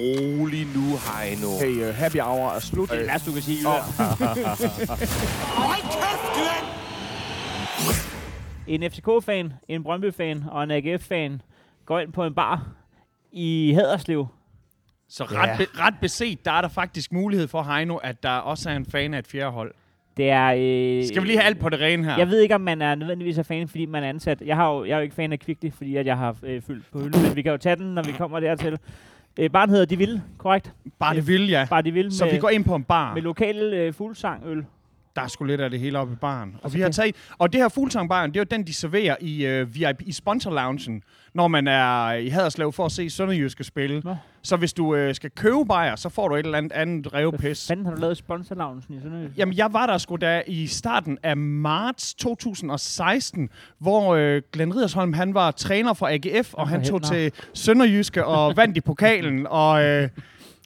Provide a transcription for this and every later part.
rolig nu, Heino. Hey, uh, happy hour er slut. Det er værste, du kan sige. en FCK-fan, en Brøndby-fan og en AGF-fan går ind på en bar i Haderslev. Så ret, be, ret beset, der er der faktisk mulighed for Heino, at der også er en fan af et fjerde hold. Det er... Øh, Skal vi lige have alt på det rene her? Jeg ved ikke, om man er nødvendigvis er fan, fordi man er ansat. Jeg, har jo, jeg er jo ikke fan af Kvickly, fordi at jeg har øh, fyldt på hylden, men vi kan jo tage den, når vi kommer dertil. Øh, barn hedder De Ville, korrekt? Bare det vil, ja. Bare De Ville Så med, vi går ind på en bar. med lokal øh, fuglsangøl. Der er sgu lidt af det hele oppe i baren. Og, så vi har taget, og det her fuglsangbaren, det er jo den, de serverer i, uh, VIP, i sponsor-loungen, når man er i Haderslev for at se Sønderjyske spille. Nå. Så hvis du uh, skal købe bajer, så får du et eller andet andet Hvad revpis. fanden har du lavet sponsorloungen i Sønderjysk? Jamen, jeg var der sgu da i starten af marts 2016, hvor øh, Glenn Ridersholm, han var træner for AGF, og han tog til Sønderjyske og vandt i pokalen, og øh,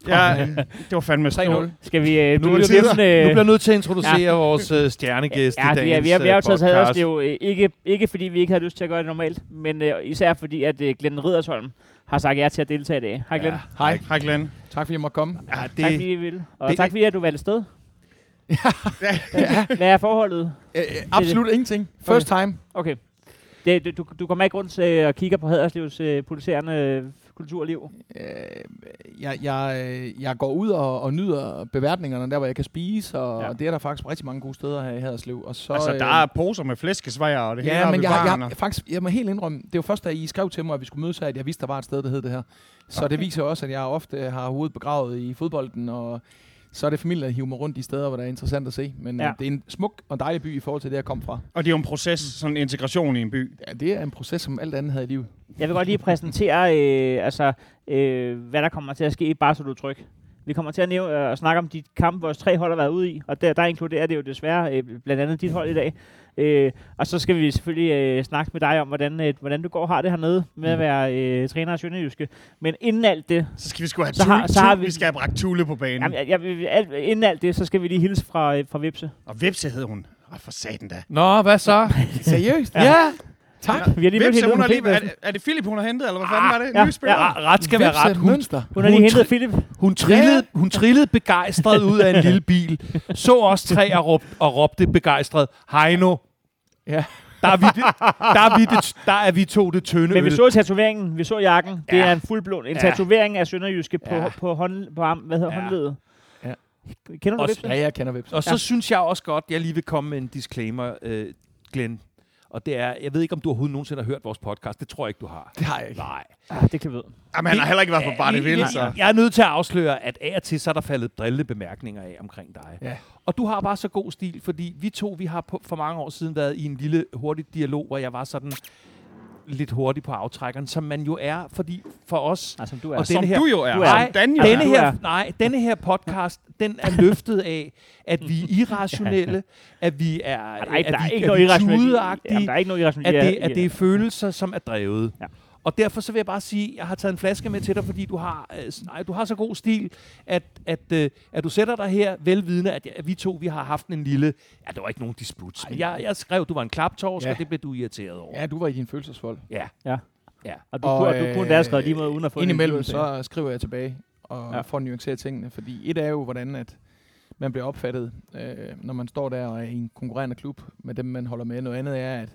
ja, det var fandme 3-0. Skal vi... Øh, Nu, nu, er det nu, nu bliver nødt til at introducere Ja. vores øh, stjernegæst Ja, i vi, er, dagens vi, er, vi er jo øh, taget til podcast. Haderslev, øh, ikke, ikke fordi vi ikke havde lyst til at gøre det normalt, men øh, især fordi, at øh, Glenn Ridersholm har sagt ja til at deltage i dag. Hej Glenn. Ja. Hej. Hej Glenn. Tak fordi jeg måtte komme. Ja, Tak fordi det, I ville. Og det- tak fordi, at du valgte sted. Hvad er forholdet? Øh, øh, absolut ingenting. First time. Okay. Det, det, du, du kommer ikke rundt til og kigger på Haderslevs øh, pulserende øh, kulturliv. Øh, jeg, jeg, øh, jeg går ud og, og nyder beværtningerne der, hvor jeg kan spise, og Ja. ja. det er der faktisk rigtig mange gode steder her i Haderslev. Og så, altså, øh, der er poser med flæskesvejr og det hele Ja, oppe men jeg, jeg, og- jeg, faktisk, jeg må helt indrømme, det var først, da I skrev til mig, at vi skulle mødes her, at jeg vidste, der var et sted, der hed det her. Så det viser også, at jeg ofte har hovedet begravet i fodbolden, og så er det familie, der hiver mig rundt de steder, hvor det er interessant at se. Men Ja. ja. det er en smuk og dejlig by i forhold til det, jeg kom fra. Og det er jo en proces, sådan en integration i en by. Ja, det er en proces, som alt andet her i livet. Jeg vil godt lige præsentere, øh, altså, øh, hvad der kommer til at ske, bare så du er tryg. Vi kommer til at nævne øh, og snakke om de kampe, vores tre hold har været ude i, og der, der inkluderer det jo desværre øh, blandt andet dit hold i dag. Øh, og så skal vi selvfølgelig øh, snakke med dig om, hvordan, øh, hvordan du går og har det hernede med at være øh, træner af Sønderjyske. Men inden alt det, Så skal vi sgu have Så har- så har vi, vi- skal have bragt Tule på banen. jamen, jeg, jeg, vil- alt, inden alt det, så skal vi lige hilse fra, øh, fra Vipse. Og Vipse hed hun. Åh, for satan da. Nå, hvad så? Seriøst? ja. Tak. Vi har lige hende hun har lige, er, det- er det Philip, hun har hentet, eller hvad fanden var det? ja, Nye spiller? ja, ret skal være ret. Hun, Mønster. Hun har lige hentet Philip. hun, trillede, hun trillede begejstret ud af en lille bil. Så os tre og, råb, og råbte begejstret, Heino, Ja. der er vi, det, der er vi, det, der er vi to det tynde Men vi så tatoveringen, vi så jakken. Det Ja. er en fuldblåen. En Ja. tatovering af Sønderjyske på, Ja. på, hånd, på arm, hvad hedder Ja. håndledet. Ja. Kender du det? Ja, jeg kender Vips. Og så ja. synes jeg også godt, jeg lige vil komme med en disclaimer, øh, Glenn. Og det er, jeg ved ikke, om du overhovedet nogensinde har hørt vores podcast. Det tror jeg ikke, du har. Det har jeg ikke. Nej. Ah, det kan vi vide. Jamen, han har heller ikke været på Barney Jeg- Ville, jeg, så. jeg, jeg er nødt til at afsløre, at af og til, så er der faldet drillende bemærkninger af omkring dig. Ja. Og du har bare så god stil, fordi vi to, vi har på, for mange år siden været i en lille hurtig dialog, hvor jeg var sådan lidt hurtig på aftrækkeren, som man jo er, fordi for os... Altså, du er. Og Som denne her- du jo er. er- Nej, Dan jo denne er. Her, er- nej, denne her podcast, den er løftet af, at vi er irrationelle, at vi er, Ah, der er, ikke- at er vi, at noget er irrationelt. tudeagtige, Jamen, der er ikke noget irrationelt. at det, at det er følelser, som er drevet. Ja. Og derfor så vil jeg bare sige, at jeg har taget en flaske med til dig, fordi du har, øh, nej, du har så god stil, at, at, øh, at du sætter dig her velvidende, at, at vi to vi har haft en lille... Ja, der var ikke nogen disput. Men jeg, jeg skrev, at du var en klaptorsk, Ja. og det blev du irriteret over. Ja, du var i din følelsesvold. Ja. Ja. ja. Og du, og, og du kunne da have skrevet lige måde uden at få en Indimellem så skriver jeg tilbage og Ja. ja. får nuanceret tingene, fordi et er jo, hvordan at man bliver opfattet, øh, når man står der og er i en konkurrerende klub med dem, man holder med. Noget andet er, at,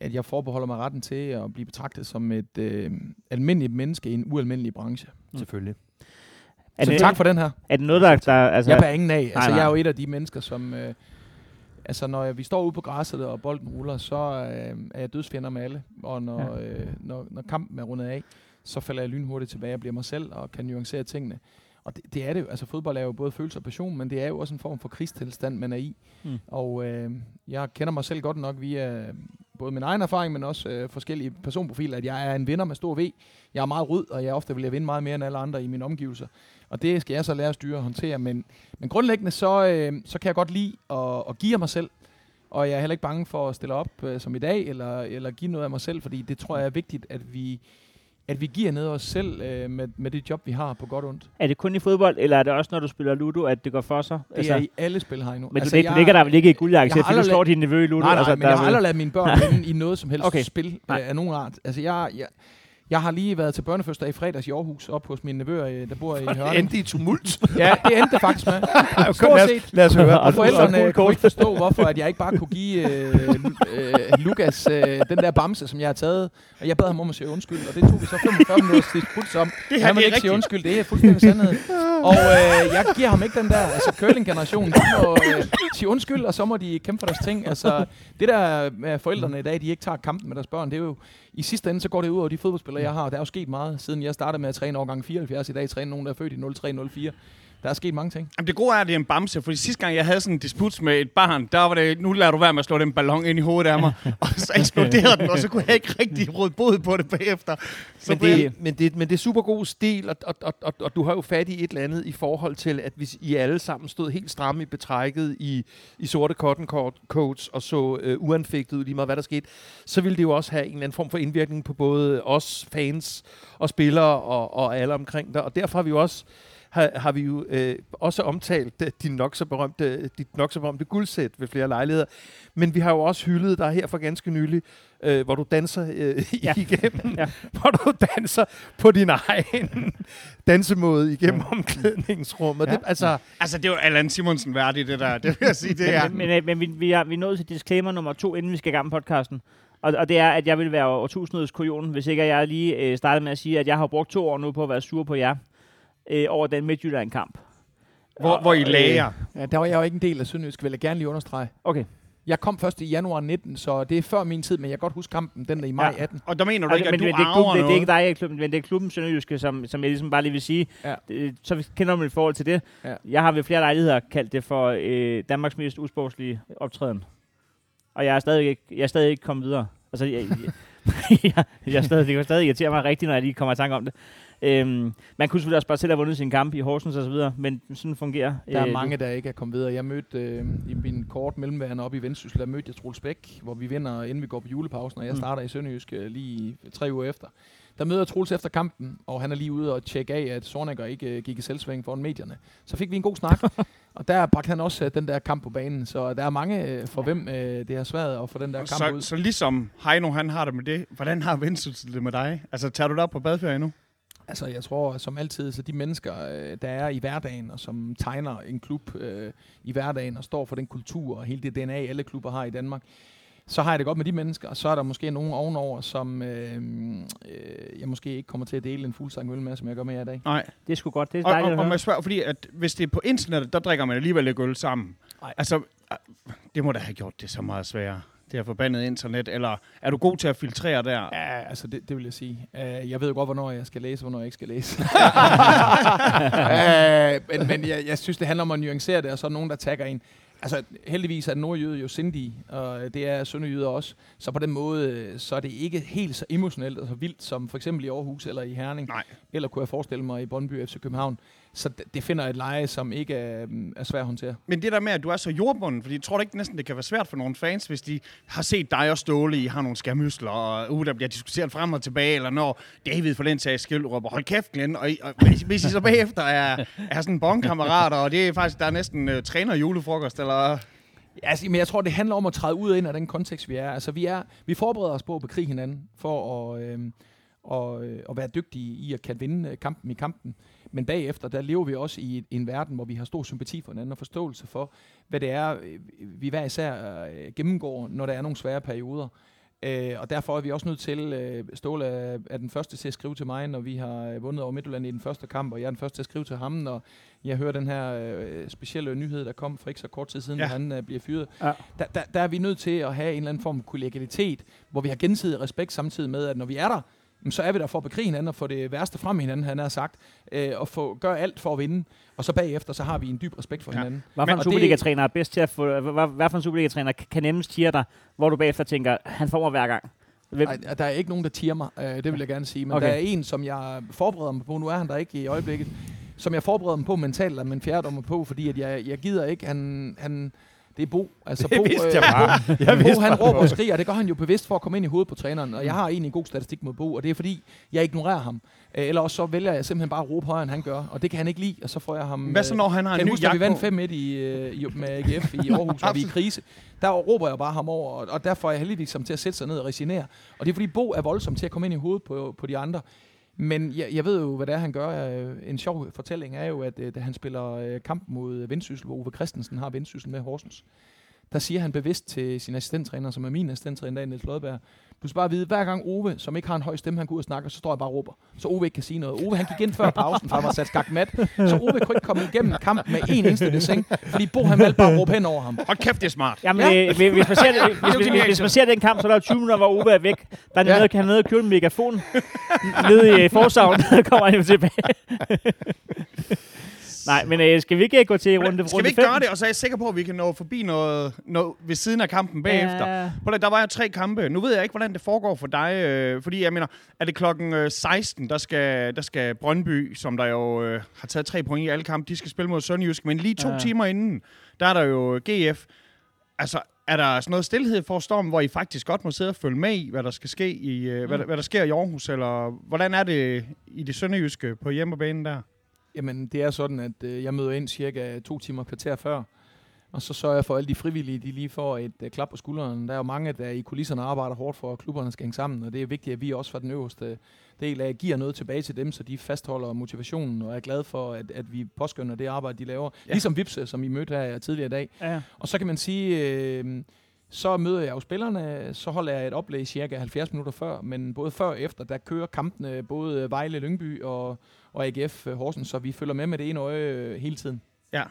at jeg forbeholder mig retten til at blive betragtet som et øh, almindeligt menneske i en ualmindelig branche. Selvfølgelig. Er Så det, tak for den her. Er det noget, der... der altså, Jeg bærer ingen af. Altså, nej. jeg er jo et af de mennesker, som... Øh, altså, når jeg, vi står ude på græsset, og bolden ruller, så øh, er jeg dødsfjender med alle. Og når, ja. øh, når, når kampen er rundet af, så falder jeg lynhurtigt tilbage og bliver mig selv, og kan nuancere tingene. Og det, det er det jo. Altså, fodbold er jo både følelse og passion, men det er jo også en form for krigstilstand, man er i. Mm. Mm. Og øh, jeg kender mig selv godt nok via både min egen erfaring, men også øh, forskellige personprofiler, at jeg er en vinder med stor V. Jeg er meget rød, og jeg ofte vil jeg vinde meget mere end alle andre i mine omgivelser. Og det skal jeg så lære at styre og håndtere. Men, men grundlæggende, så, øh, så kan jeg godt lide at, at give af mig selv. Og jeg er heller ikke bange for at stille op øh, som i dag, eller, eller give noget af mig selv, fordi det tror jeg er vigtigt, at vi, at vi giver noget af os selv øh, med, med det job, vi har på godt og ondt. Er det kun i fodbold, eller er det også, når du spiller Ludo, at det går for sig? Det altså, er i alle spil her endnu. men altså, du, jeg, du ligger der vel ikke i guldjakke, jeg har fordi du slår din nevø i Ludo? Nej, nej, altså, men jeg der har er aldrig ladet mine børn i noget som helst Okay. spil Nej. øh, af nogen art. Altså, jeg, jeg, Jeg har lige været til børnefødselsdag i fredags i Aarhus, op hos mine nevøer, øh, der bor i Hørning. Endte i tumult. Ja, det endte faktisk med. lad, Stort os, set. lad os høre. Og forældrene kunne ikke forstå, hvorfor at jeg ikke bare kunne give øh, øh, Lukas øh, den der bamse, som jeg har taget. Og jeg bad ham om at sige undskyld, og det tog vi så 45 minutter disput om. Det her, han vil ikke sige undskyld, det er fuldstændig sandhed. Og øh, jeg giver ham ikke den der, altså curling-generationen, de må øh, sige undskyld, og så må de kæmpe for deres ting. Altså, det der med forældrene i dag, de ikke tager kampen med deres børn, det er jo, i sidste ende, så går det ud over de fodboldspillere, jeg har. Der er jo sket meget, siden jeg startede med at træne årgang 74 i dag, træne nogen, der er født i 03-04. Der er sket mange ting. Jamen, det gode er, at det er en bamse, fordi sidste gang, jeg havde sådan en disput med et barn, der var det, nu lader du være med at slå den ballon ind i hovedet af mig, og så eksploderede den, og så kunne jeg ikke rigtig råde bod på det bagefter. Så Men blev jeg- det, men, det, men det er super god stil, og, og, og, og, og du har jo fat i et eller andet i forhold til, at hvis I alle sammen stod helt stramme i betrækket i, i sorte cotton coat- coats og så øh, uanfægtet ud lige meget, hvad der skete, så ville det jo også have en eller anden form for indvirkning på både os fans og spillere og, og alle omkring der. Og derfor har vi jo også har, har vi jo øh, også omtalt øh, din nok så berømte, dit nok så berømte guldsæt ved flere lejligheder. Men vi har jo også hyldet dig her for ganske nylig, øh, hvor du danser øh, Ja. ja. igennem, Ja. ja. hvor du danser på din egen dansemåde igennem omklædningsrummet. Ja. Ja. Det, altså, Altså, det var Allan Simonsen værdigt, det der. Det vil jeg sige, det er. Men, men, øh, men vi, vi, er, vi er nået til disclaimer nummer to, inden vi skal i gang med podcasten. Og, og det er, at jeg vil være årtusindets kujon, hvis ikke jeg lige øh, startede med at sige, at jeg har brugt to år nu på at være sur på jer øh, over den Midtjylland-kamp. Hvor, hvor I Øh, lager. Ja, der var jeg jo ikke en del af Sønderjysk, vil jeg gerne lige understrege. Okay. Jeg kom først i januar 19, så det er før min tid, men jeg kan godt huske kampen, den der i maj Ja. 18. Og der mener du Okay, ikke, men, at du men det, er klubben, det, det er ikke dig, i klubben, men det er klubben Sønderjyske, som, som jeg ligesom bare lige vil sige. Ja. Det, så vi kender man i forhold til det. Ja. Jeg har ved flere lejligheder kaldt det for øh, Danmarks mest usportslige optræden. Og jeg er stadig ikke, jeg er stadig ikke kommet videre. Altså, jeg, jeg, jeg, jeg er stadig, det kan stadig irritere mig rigtigt, når jeg lige kommer i tanke om det. Øhm, man kunne selvfølgelig også bare selv have vundet sin kamp i Horsens og så videre, men sådan fungerer Der er øh, mange, der ikke er kommet videre. Jeg mødte øh, i min kort mellemværende op i Vendsyssel, der mødte jeg Troels Bæk, hvor vi vinder, inden vi går på julepausen, og jeg Mm. starter i Sønderjysk øh, lige tre uger efter. Der møder jeg Troels efter kampen, og han er lige ude og tjekke af, at Sornager ikke øh, gik i selvsving foran medierne. Så fik vi en god snak, og der bragte han også øh, den der kamp på banen. Så der er mange, øh, for hvem øh, det har svært at få den der kamp Så, ud. så ligesom Heino, han har det med det. Hvordan har Vendsyssel det med dig? Altså, tager du dig op på badeferie nu? Altså, jeg tror som altid, så de mennesker, øh, der er i hverdagen, og som tegner en klub øh, i hverdagen, og står for den kultur og hele det DNA, alle klubber har i Danmark, så har jeg det godt med de mennesker, og så er der måske nogen ovenover, som øh, øh, jeg måske ikke kommer til at dele en fuldsang øl med, som jeg gør med jer i dag. Nej. Det er sgu godt, det er Og, dejligt og, at og høre. man spørger, fordi at hvis det er på internettet, der drikker man alligevel ikke øl sammen. Nej. Altså, øh, det må da have gjort det så meget sværere. Det her forbandet internet. Eller er du god til at filtrere der? Ja, altså det, det vil jeg sige. Uh, jeg ved jo godt, hvornår jeg skal læse, og hvornår jeg ikke skal læse. uh, men men jeg, jeg synes, det handler om at nuancere det, og så er nogen, der tagger en. Altså, heldigvis er nordjyde jo sindige, og det er sønderjyder også. Så på den måde, øh, så er det ikke helt så emotionelt og så vildt, som for eksempel i Aarhus eller i Herning. Nej. Eller kunne jeg forestille mig i Brøndby FC København. Så det, det finder et leje, som ikke er, mm, er svært at håndtere. Men det der med, at du er så jordbunden, fordi jeg tror da ikke næsten, det kan være svært for nogle fans, hvis de har set dig og Ståle, I har nogle skærmysler, og uh, der bliver diskuteret frem og tilbage, eller når David for den sags skyld råber, hold kæft, Glenn, og, I, og hvis, hvis I så bagefter er, er sådan bondkammerater, og det er faktisk, der er næsten uh, træner julefrokost, eller... Ja, Altså, men jeg tror, det handler om at træde ud og ind af den kontekst, vi er. Altså, vi, er, vi forbereder os på at bekrige hinanden for at, øh, og, øh, at være dygtige i at kan vinde øh, kampen i kampen. Men bagefter, der lever vi også i, en verden, hvor vi har stor sympati for hinanden og forståelse for, hvad det er, øh, vi hver især gennemgår, når der er nogle svære perioder. Øh, og derfor er vi også nødt til, øh, Ståle er, den første til at skrive til mig, når vi har vundet over Midtjylland i den første kamp, og jeg er den første til at skrive til ham, når jeg hører den her øh, specielle nyhed, der kom for ikke så kort tid siden, Ja. han øh, bliver fyret. Ja. Der, der, der er vi nødt til at have en eller anden form for kollegialitet, hvor vi har gensidig respekt samtidig med, at når vi er der, så er vi der for at bekrige hinanden og få det værste frem i hinanden, han har sagt, øh, og få, gøre alt for at vinde. Og så bagefter, så har vi en dyb respekt for Ja. hinanden. Hvad for en Superliga-træner er bedst til at få... Hvad, hvad for en Superliga-træner kan kan nemmest tire dig, hvor du bagefter tænker, han får mig hver gang? Hvem? Ej, der er ikke nogen, der tiger mig, øh, det vil jeg gerne sige. Men Okay. okay. der er en, som jeg forbereder mig på, nu er han der ikke i øjeblikket, som jeg forbereder mig på mentalt, og min fjerdommer på, fordi at jeg, jeg gider ikke, han, han, Det er Bo. Altså, Det Bo, vidste jeg øh, bare. Jeg Bo han råber og skriger, og det gør han jo bevidst for at komme ind i hovedet på træneren. Og jeg har egentlig en god statistik mod Bo, og det er fordi, jeg ignorerer ham. Øh, Eller også så vælger jeg simpelthen bare at råbe højere, end han gør. Og det kan han ikke lide, og så får jeg ham... Hvad så, øh, når han har en ny huske, vi vandt på? 5-1 i, i, med AGF i Aarhus, og vi er i krise? Der råber jeg bare ham over, og, og derfor er jeg heldigvis som til at sætte sig ned og resignere. Og det er fordi Bo er voldsom til at komme ind i hovedet på, på de andre. Men jeg, jeg ved jo, hvad det er, han gør. Øh, en sjov fortælling er jo, at øh, da han spiller øh, kamp mod Vendsyssel, hvor Ove Christensen har Vendsyssel med Horsens, der siger han bevidst til sin assistenttræner, som er min assistenttræner, Niels Lodberg, du skal bare vide, hver gang Ove, som ikke har en høj stemme, han går ud og snakker, så står jeg bare og råber. Så Ove ikke kan sige noget. Ove, han gik ind før pausen, for han var sat skak mat. Så Ove kunne ikke komme igennem kampen med en eneste dessing, fordi Bo han valgte bare at råbe hen over ham. Hold kæft, det er smart. Jamen, Ja. øh, hvis, man ser, hvis, hvis, hvis, hvis man ser den kamp, så er der jo 20 minutter, hvor Ove er væk. Der er Ja. nede, han er nede og købe en megafon nede i forsavlen, så kommer han jo tilbage. Nej, men øh, skal vi ikke gå til runde, Skal runde vi ikke fem? gøre det, og så er jeg sikker på, at vi kan nå forbi noget, noget ved siden af kampen bagefter. Ja. Der var jo tre kampe. Nu ved jeg ikke, hvordan det foregår for dig. Øh, fordi jeg mener, er det klokken øh, 16, der skal, der skal Brøndby, som der jo øh, har taget tre point i alle kampe, de skal spille mod Sønderjysk. Men lige to Ja. timer inden, der er der jo GF. Altså, er der sådan noget stillhed for stormen, hvor I faktisk godt må sidde og følge med i, hvad der skal ske i, øh, hvad, der, hvad der sker i Aarhus, eller hvordan er det i det sønderjyske på hjemmebanen der? Jamen, det er sådan, at øh, jeg møder ind cirka to timer kvarter før, og så sørger jeg for, at alle de frivillige, de lige får et øh, klap på skulderen. Der er jo mange, der i kulisserne arbejder hårdt for, at klubberne skal hænge sammen, og det er vigtigt, at vi også fra den øverste del af giver noget tilbage til dem, så de fastholder motivationen og er glade for, at, at vi påskynder det arbejde, de laver. Ja. Ligesom Vipse, som I mødte her tidligere i dag. Ja. Og så kan man sige, øh, så møder jeg jo spillerne, så holder jeg et oplæg cirka 70 minutter før, men både før og efter, der kører kampene både Vejle, Lyngby og, og AGF øh, Horsens, så vi følger med med det ene øje øh, hele tiden. Ja.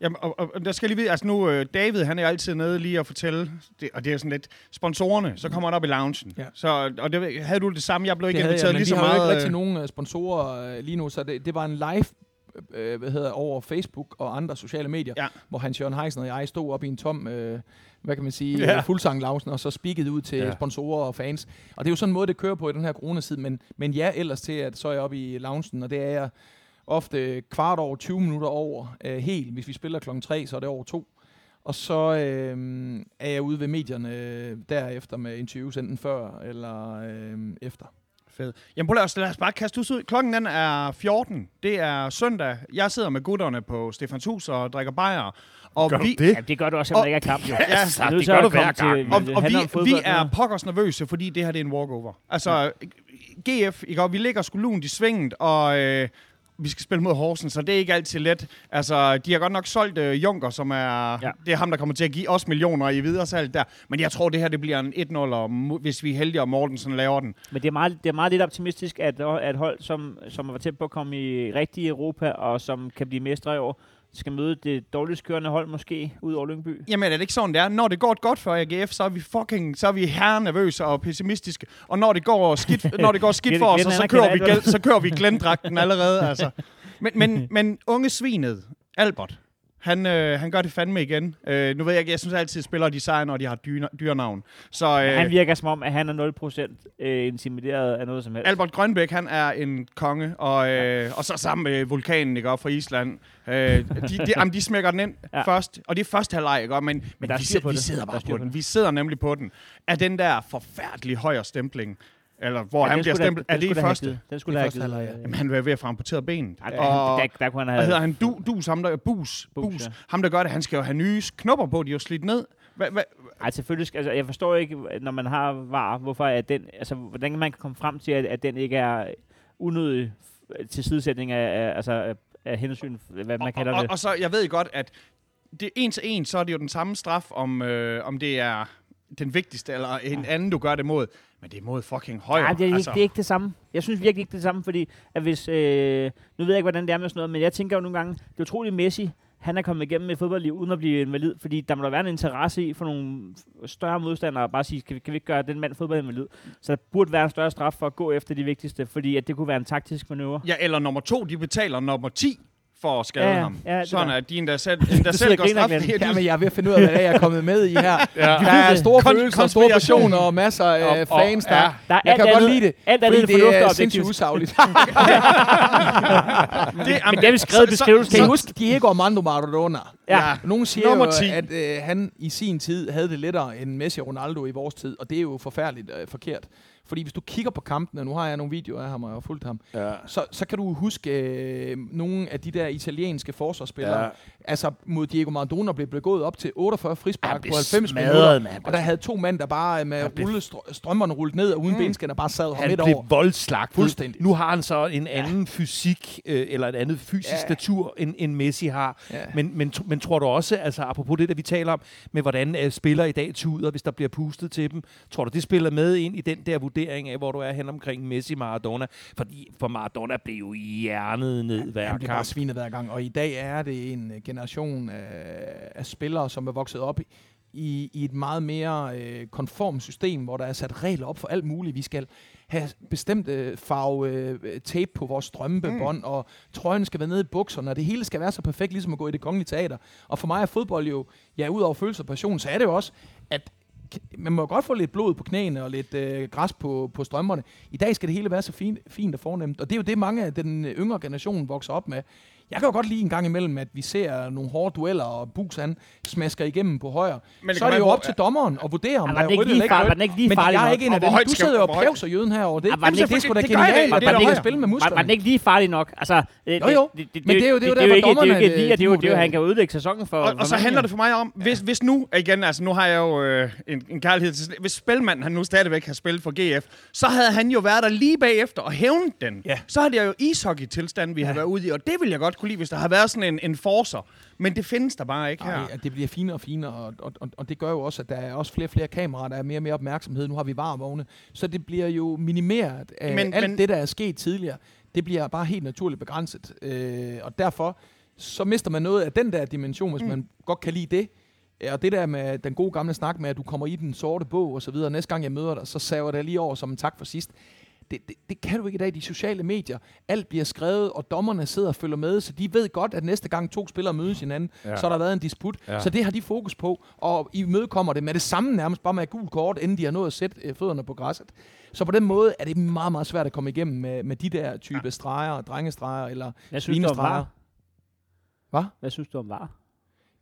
Jamen, og, og, der skal lige vide, altså nu, øh, David, han er altid nede lige at fortælle, det, og det er sådan lidt, sponsorerne, så kommer han op i loungen. Ja. Så, og det, havde du det samme? Jeg blev ikke Det inviteret jeg, lige så har jo meget. ikke rigtig nogen sponsorer lige nu, så det, det var en live øh, hvad hedder, over Facebook og andre sociale medier, Ja. hvor Hans Jørgen Heisen og jeg stod op i en tom, øh, hvad kan man sige, Ja. ja. fuldsang og så spikkede ud til Ja. sponsorer og fans. Og det er jo sådan en måde, det kører på i den her coronatid, men, men ja, ellers til, at så er jeg oppe i loungen, og det er jeg ofte kvart over 20 minutter over øh, helt. Hvis vi spiller klokken 3, så er det over to. Og så øh, er jeg ude ved medierne øh, derefter med interviews, enten før eller øh, efter. Fed. Jamen prøv os, lad os bare kaste ud. Klokken den er 14. Det er søndag. Jeg sidder med gutterne på Stefanshus og drikker bajer. Og Gør du vi, det? Ja, det gør du også, selvom Og- ikke er kamp. Jo. Ja, er det til gør du hver komme til- gang. Og, det og vi, fodbold, vi er ja. pokkers nervøse, fordi det her det er en walkover. Altså, GF, ikke? Og vi ligger sgu lunt i svinget, og øh, vi skal spille mod Horsens, så det er ikke altid let. Altså, de har godt nok solgt øh, Junker, som er... Ja. Ja. Det er ham, der kommer til at give os millioner i videresalg der. Men jeg tror, det her det bliver en 1-0, og mo- hvis vi er heldige, og Mortensen laver den. Men det er meget, det er meget lidt optimistisk, at, at hold, som, som var tæt på at komme i rigtig Europa, og som kan blive mestre i år, skal møde det dårligst kørende hold måske, ud over Lyngby. Jamen, er det ikke sådan, det er? Når det går godt for AGF, så er vi fucking, så er vi her nervøse og pessimistiske. Og når det går skidt, når det går skidt for os, så, så, kører vi, gæld, så kører vi glændragten allerede, altså. Men, men, men unge svinet, Albert, han, øh, han gør det fandme igen. Øh, nu ved jeg ikke, jeg synes altid, at spillere de sejrer, når de har dyre, dyrenavn. Så Øh. Han virker som om, at han er 0% øh, intimideret af noget som helst. Albert Grønbæk, han er en konge, og, øh, og så sammen med vulkanen, ikke, op fra Island. Øh, de, de, jamen, de smækker den ind ja. Ja. først, og det er første halvleg, ikke? Men, men der er vi, sidder, vi det. sidder Der er bare på på den. det. Vi sidder nemlig på den. Af den der forfærdelige højre stempling, eller hvor Ja, han bliver stemplet, er det i første? Den skulle da have første givet. halvleg, ja. Jamen, han er ved at få amputeret benet. Der, Og- der, der, kunne han Hvad have... hedder han? Du, dus, ham der, bus, bus, Bus, ja. Ham der gør det, han skal jo have nye knopper på, de er jo slidt ned. Hva, hva, Ej, selvfølgelig. Altså, jeg forstår ikke, når man har var, hvorfor er den, altså, hvordan man kan komme frem til, at, at den ikke er unødig f- tilsidesætning af, af, altså, af, hensyn, hvad man kalder og, det. og, så, jeg ved godt, at det en til en, så er det jo den samme straf, om, øh, om det er den vigtigste, eller en anden, du gør det mod. Men det er mod fucking højre. Nej, det er, ikke, altså. det er ikke det samme. Jeg synes virkelig ikke det er det samme, fordi at hvis, øh, nu ved jeg ikke, hvordan det er med sådan noget, men jeg tænker jo nogle gange, det er utroligt Messi, han er kommet igennem et fodboldliv uden at blive invalid, fordi der må der være en interesse i for nogle større modstandere at bare sige, kan vi, kan vi ikke gøre den mand fodboldinvalid? Så der burde være en større straf for at gå efter de vigtigste, fordi at det kunne være en taktisk manøvre. Ja, eller nummer to, de betaler nummer 10 for at skade Ja, ham. Ja, Sådan at de endda selv, endda selv går og griner, straf. Glenn. Ja, men jeg er ved at finde ud af, hvad det er, jeg er kommet med i her. ja. Der er store Kon- følelser, og store passioner og masser af Og- og- fans, der, ja. Der er jeg alt kan godt lide det, alt andet det er sindssygt usagligt. det, Men det har vi skrevet i beskrivelsen. Kan I huske Diego Armando Maradona? Ja. Nogen siger jo, 10. at øh, han i sin tid havde det lettere end Messi og Ronaldo i vores tid, og det er jo forfærdeligt øh, forkert. Fordi hvis du kigger på kampene, nu har jeg nogle videoer af ham, og jeg har fulgt ham, Ja. så, så kan du huske øh, nogle af de der italienske forsvarsspillere. Ja. Altså mod Diego Maradona blev begået op til 48 Han frispark blev på 90 smadret, minutter. mand. Og der havde to mænd, der bare med Han blev- rulle, strømmerne rullet ned og uden mm. benskinner bare sad ham Han midt blev over. voldslagt. Fuldstændig. Nu har han så en anden fysik, øh, eller en anden fysisk Ja. statur, end, end Messi har. Ja. Men, men, men tror du også, altså apropos det, der vi taler om, med hvordan øh, spillere i dag tuder, hvis der bliver pustet til dem, tror du, det spiller med ind i den der vurdering af, hvor du er hen omkring Messi Maradona? Fordi for Maradona blev jo hjernet ned hver Han bliver bare kamp. svinet hver gang. Og i dag er det en øh, generation af, af spillere, som er vokset op i, i et meget mere øh, konform system, hvor der er sat regler op for alt muligt. Vi skal have bestemte farve øh, tape på vores strømpebånd, mm. og trøjen skal være nede i bukserne, og det hele skal være så perfekt, ligesom at gå i det kongelige teater. Og for mig er fodbold jo, ja, ud over følelse og passion, så er det jo også, at man må godt få lidt blod på knæene og lidt øh, græs på, på strømmerne. I dag skal det hele være så fint, fint og fornemt, og det er jo det, mange af den yngre generation vokser op med. Jeg kan jo godt lide en gang imellem, at vi ser nogle hårde dueller, og Bus han smasker igennem på højre. Men det så kan er det jo op til dommeren at vurdere, om Ja, der var er rødt lige eller ikke far- rødt. Men farlig jeg er ikke en af dem. Du skal- sidder jo og pævser jøden her over det. Ja, ikke- det er sgu da det- det genialt. ikke. Og Det er der da ligger højere. spil med Var, den ikke lige farlig nok? Altså, det, Jo, jo. Det, det, Men det er jo- det er jo der, hvor det er dommerne, ikke lige, at det er jo, de det han kan ødelægge sæsonen for... Og, så handler det for mig om, hvis, hvis nu, igen, altså nu har jeg jo øh, en, en kærlighed til, hvis Spilmand han nu stadigvæk har spillet for GF, så havde han jo været der lige bagefter og hævnet den. Så havde det jo ishockey-tilstand, vi har været ude i, og det ville jeg godt kunne lide, hvis der havde været sådan en, en forcer. Men det findes der bare ikke her. Nej, det bliver finere og finere, og, og, og, og det gør jo også, at der er også flere og flere kameraer, der er mere og mere opmærksomhed. Nu har vi varvogne, så det bliver jo minimeret af Men- alt men- det, der er sket tidligere. Det bliver bare helt naturligt begrænset, øh, og derfor så mister man noget af den der dimension, hvis mm. man godt kan lide det. Ja, Og det der med den gode gamle snak med, at du kommer i den sorte bog og så videre, næste gang jeg møder dig, så saver det lige over som en tak for sidst. Det, det, det kan du ikke i dag, de sociale medier. Alt bliver skrevet, og dommerne sidder og følger med, så de ved godt, at næste gang to spillere mødes hinanden, Ja. så har der været en disput. Ja. Så det har de fokus på, og I mødekommer det med det samme nærmest, bare med et gult kort, inden de har nået at sætte øh, fødderne på græsset. Så på den måde er det meget, meget svært at komme igennem med, med de der type ja. streger, drengestreger eller Hvad synes du om svinestreger. var? Hvad? Hvad synes du om var?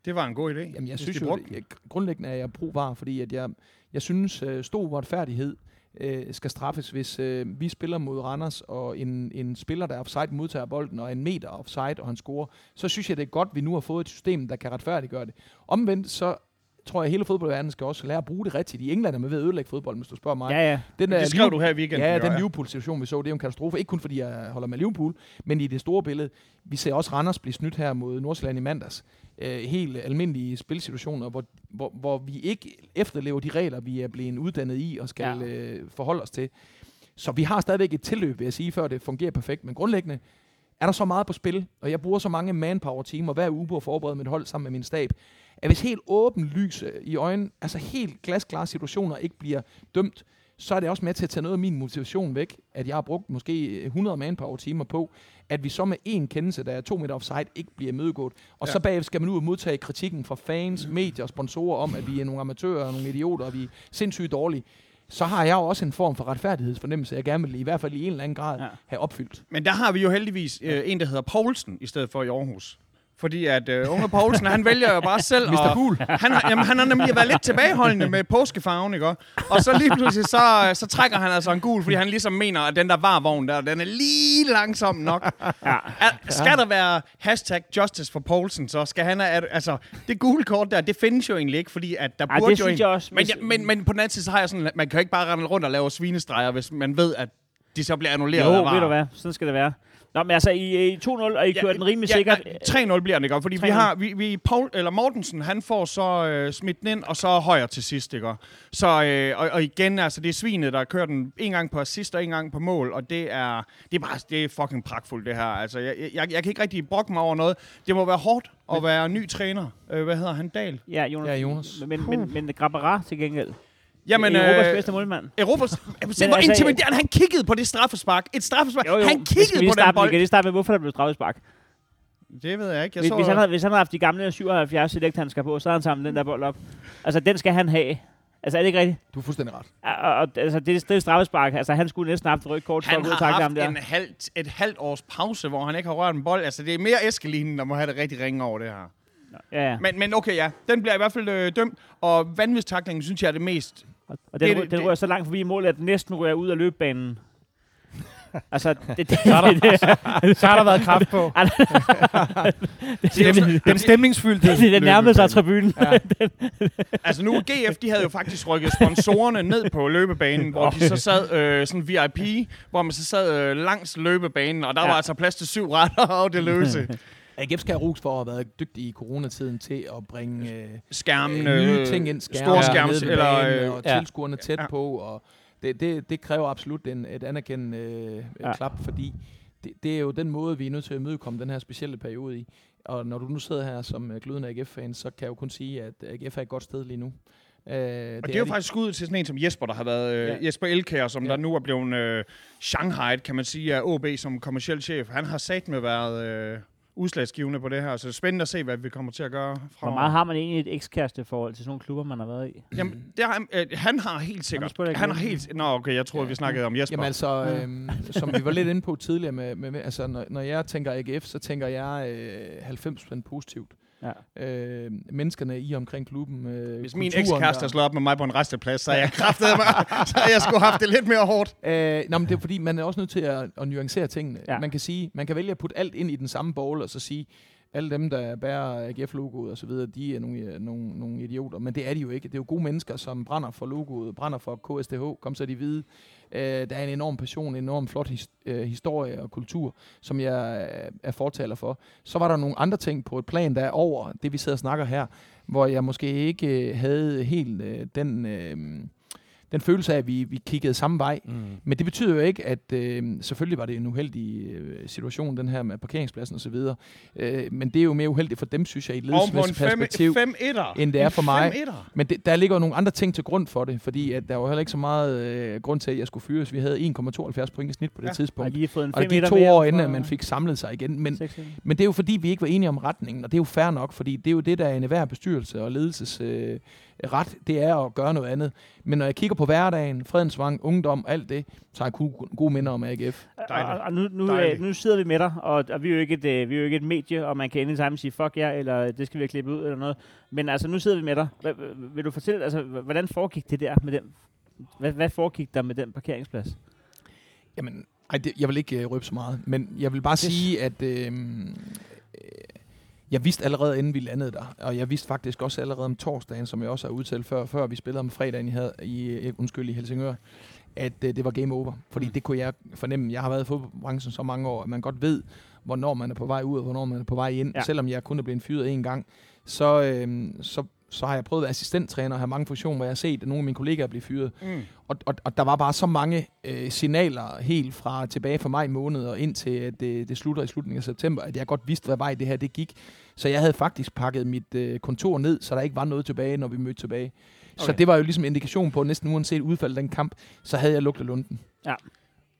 Det var en god idé. Jamen, jeg synes jo, det, jeg, grundlæggende er jeg pro-var, fordi at jeg, jeg synes, øh, stor retfærdighed øh, skal straffes, hvis øh, vi spiller mod Randers, og en, en spiller, der er offside, modtager bolden, og en meter offside, og han scorer, så synes jeg, det er godt, vi nu har fået et system, der kan retfærdiggøre det. Omvendt, så tror jeg, hele fodboldverdenen skal også lære at bruge det rigtigt. I England er man ved at ødelægge fodbold, hvis du spørger mig. Ja, ja. Den Det skrev du her i weekenden. Ja, jo, den Liverpool-situation, vi så, det er jo en katastrofe. Ikke kun fordi jeg holder med Liverpool, men i det store billede. Vi ser også Randers blive snydt her mod Nordsjælland i mandags. Øh, helt almindelige spilsituationer, hvor, hvor, hvor vi ikke efterlever de regler, vi er blevet uddannet i og skal Ja. ja. øh, forholde os til. Så vi har stadigvæk et tilløb, vil jeg sige, før det fungerer perfekt. Men grundlæggende er der så meget på spil, og jeg bruger så mange manpower-timer hver uge på at forberede mit hold sammen med min stab, at hvis helt åben lys øh, i øjnene, altså helt glasklare situationer ikke bliver dømt, så er det også med til at tage noget af min motivation væk, at jeg har brugt måske 100 manpower-timer på, at vi så med én kendelse, der er to meter offside, ikke bliver imødegået. Og ja. så bagefter skal man ud og modtage kritikken fra fans, medier og sponsorer om, at vi er nogle amatører og nogle idioter, og vi er sindssygt dårlige. Så har jeg jo også en form for retfærdighedsfornemmelse, jeg gerne vil i hvert fald i en eller anden grad ja. have opfyldt. Men der har vi jo heldigvis øh, en, der hedder Poulsen, i stedet for i Aarhus. Fordi at øh, unge Poulsen, han vælger jo bare selv Mr. Cool. Han har, jamen, han har nemlig været lidt tilbageholdende med påskefarven, ikke? Og så lige pludselig, så, så trækker han altså en gul, fordi han ligesom mener, at den der varvogn der, den er lige langsom nok. Ja. Er, skal der være hashtag justice for Poulsen, så skal han at- altså, det gule kort der, det findes jo egentlig ikke, fordi at der Ej, burde det jo synes en, jeg også. Men, ja, men, men på den anden side, så har jeg sådan, man kan jo ikke bare rende rundt og lave svinestreger, hvis man ved, at de så bliver annulleret af Jo, VAR. ved du hvad? Sådan skal det være. Nå, men altså, I, I 2-0, og I kører den rimelig sikkert. Ja, 3-0 bliver den, ikke? Fordi vi 3-0. har, vi, vi, Paul, eller Mortensen, han får så øh, smidt den ind, og så højre til sidst, ikke? Så, øh, og, og, igen, altså, det er svinet, der kører den en gang på assist og en gang på mål, og det er, det er bare, det er fucking pragtfuldt, det her. Altså, jeg, jeg, jeg kan ikke rigtig brokke mig over noget. Det må være hårdt at være ny træner. Øh, hvad hedder han? Dal? Ja, Jonas. Ja, Jonas. Men, men, men Grabara til gengæld. Jamen, Europas øh, bedste målmand. Europas... Men hvor altså, intimiderende. Han kiggede på det straffespark. Et straffespark. Jo, jo. Han kiggede på starte, den bold. Vi kan lige starte med, hvorfor der blev straffespark. Det ved jeg ikke. Jeg Hvis, så, hvis, han havde, hvis han havde haft de gamle 77 select-handsker på, så havde han samlet den der bold op. Altså, den skal han have. Altså, er det ikke rigtigt? Du er fuldstændig ret. Og, og, altså, det, det er straffespark. Altså, han skulle næsten have haft rødt kort for han har haft ham der. en halv, et halvt års pause, hvor han ikke har rørt en bold. Altså, det er mere Eskelinen, der må have det rigtig ringe over det her. Ja, ja. Men, men okay, ja. Den bliver i hvert fald øh, dømt. Og vanvidstaklingen, synes jeg, er det mest... Og, og den, det- den det- rører så langt forbi målet, at den næsten ryger ud af løbebanen. altså, det, det, Så har der, så har der været kraft på. Den, den stemningsfyldte. det, det nærmede sig tribunen. Altså nu, GF, de havde jo faktisk rykket sponsorerne ned på løbebanen, hvor de så sad øh, sådan VIP, hvor man så sad øh, langs løbebanen, og der ja. Ja. var altså plads til syv retter og det løse. AGF skal have ros for at have været dygtig i coronatiden til at bringe øh, Skærmen, øh, nye øh, ting ind, skærme, ved eller, banen, øh, og ja. tilskuerne tæt Ja. på, og det, det, det kræver absolut en, et anerkendende øh, Ja. klap, fordi det, det er jo den måde, vi er nødt til at imødekomme den her specielle periode i. Og når du nu sidder her som øh, glødende AGF-fan, så kan jeg jo kun sige, at AGF er et godt sted lige nu. Øh, Og det, er jo de. faktisk skud til sådan en som Jesper, der har været øh, Ja. Jesper Elkær, som Ja. der nu er blevet øh, Shanghai, kan man sige, af OB som kommersiel chef. Han har sat med været øh, udslagsgivende på det her, så det er spændende at se, hvad vi kommer til at gøre Hvor fremover. meget har man egentlig et ekskæreste forhold til sådan nogle klubber, man har været i? Jamen, det har, han- øh, han har helt sikkert. jeg Han har helt... Nå, okay, jeg troede, Ja. vi snakkede om Jesper. Jamen altså, øhm, som vi var lidt inde på tidligere, med, med, med, altså, når, når jeg tænker AGF, så tænker jeg øh, 90% positivt. Ja. Øh, menneskerne i omkring klubben. Øh, Hvis min ekskæreste der- slår op med mig på en resteplads, så er jeg kraftet mig, så har jeg skulle haft det lidt mere hårdt. Øh, nå, men det er fordi, man er også nødt til at, at nuancere tingene. Ja. Ja. Man kan sige, man kan vælge at putte alt ind i den samme bowl, og så sige, alle dem, der bærer AGF-logoet og så videre, de er nogle, øh, nogle, nogle idioter. Men det er de jo ikke. Det er jo gode mennesker, som brænder for logoet, brænder for KSTH, kom så de hvide. Øh, der er en enorm passion, en enorm flot his, øh, historie og kultur, som jeg øh, er fortaler for. Så var der nogle andre ting på et plan, der er over det, vi sidder og snakker her, hvor jeg måske ikke øh, havde helt øh, den... Øh, den følelse af, at vi, vi kiggede samme vej. Mm. Men det betyder jo ikke, at øh, selvfølgelig var det en uheldig øh, situation, den her med parkeringspladsen og så videre. Øh, men det er jo mere uheldigt for dem, synes jeg, i et ledelsesmæssigt perspektiv. 5-1'er. end det er for mig. 5-1'er. Men det, der ligger jo nogle andre ting til grund for det, fordi at der var heller ikke så meget øh, grund til, at jeg skulle fyres. Vi havde 1,72 point i snit på det Ja. ja. Tidspunkt. en Og det 5 gik to år inden, at man fik samlet sig igen. Men, men det er jo fordi, vi ikke var enige om retningen, og det er jo fair nok, fordi det er jo det, der er en hver bestyrelse og ledelses øh, ret, det er at gøre noget andet. Men når jeg kigger på hverdagen, Fredensvang, ungdom, alt det, så har jeg gode, minder om AGF. Og, og nu, nu, øh, nu sidder vi med dig, og, og vi, er jo ikke et, øh, vi er jo ikke et medie, og man kan anytime sige fuck jer, eller det skal vi have klippet ud, eller noget. Men altså, nu sidder vi med dig. Hva- vil du fortælle, altså, hvordan foregik det der med den, hvad, hvad foregik der med den parkeringsplads? Jamen, ej, det, jeg vil ikke øh, røbe så meget, men jeg vil bare sige, at øh, øh, jeg vidste allerede, inden vi landede der, og jeg vidste faktisk også allerede om torsdagen, som jeg også har udtalt før, før vi spillede om fredagen i, havde, i, øh, undskyld, i Helsingør, at øh, det var game over. Fordi Mm. det kunne jeg fornemme. Jeg har været i fodboldbranchen så mange år, at man godt ved, hvornår man er på vej ud, og hvornår man er på vej ind. Ja. Ja. Selvom jeg kun er blevet fyret en gang, så, øh, så, så har jeg prøvet at være assistenttræner og have mange funktioner, hvor jeg har set, at nogle af mine kollegaer blive fyret. Mm. Og, og, og der var bare så mange øh, signaler helt fra tilbage fra maj måned og indtil at det, det slutter i slutningen af september, at jeg godt vidste, hvad vej det her det gik. Så jeg havde faktisk pakket mit øh, kontor ned, så der ikke var noget tilbage, når vi mødte tilbage. Okay. Så det var jo ligesom indikation på, at næsten uanset udfald af den kamp, så havde jeg lugtet lunden.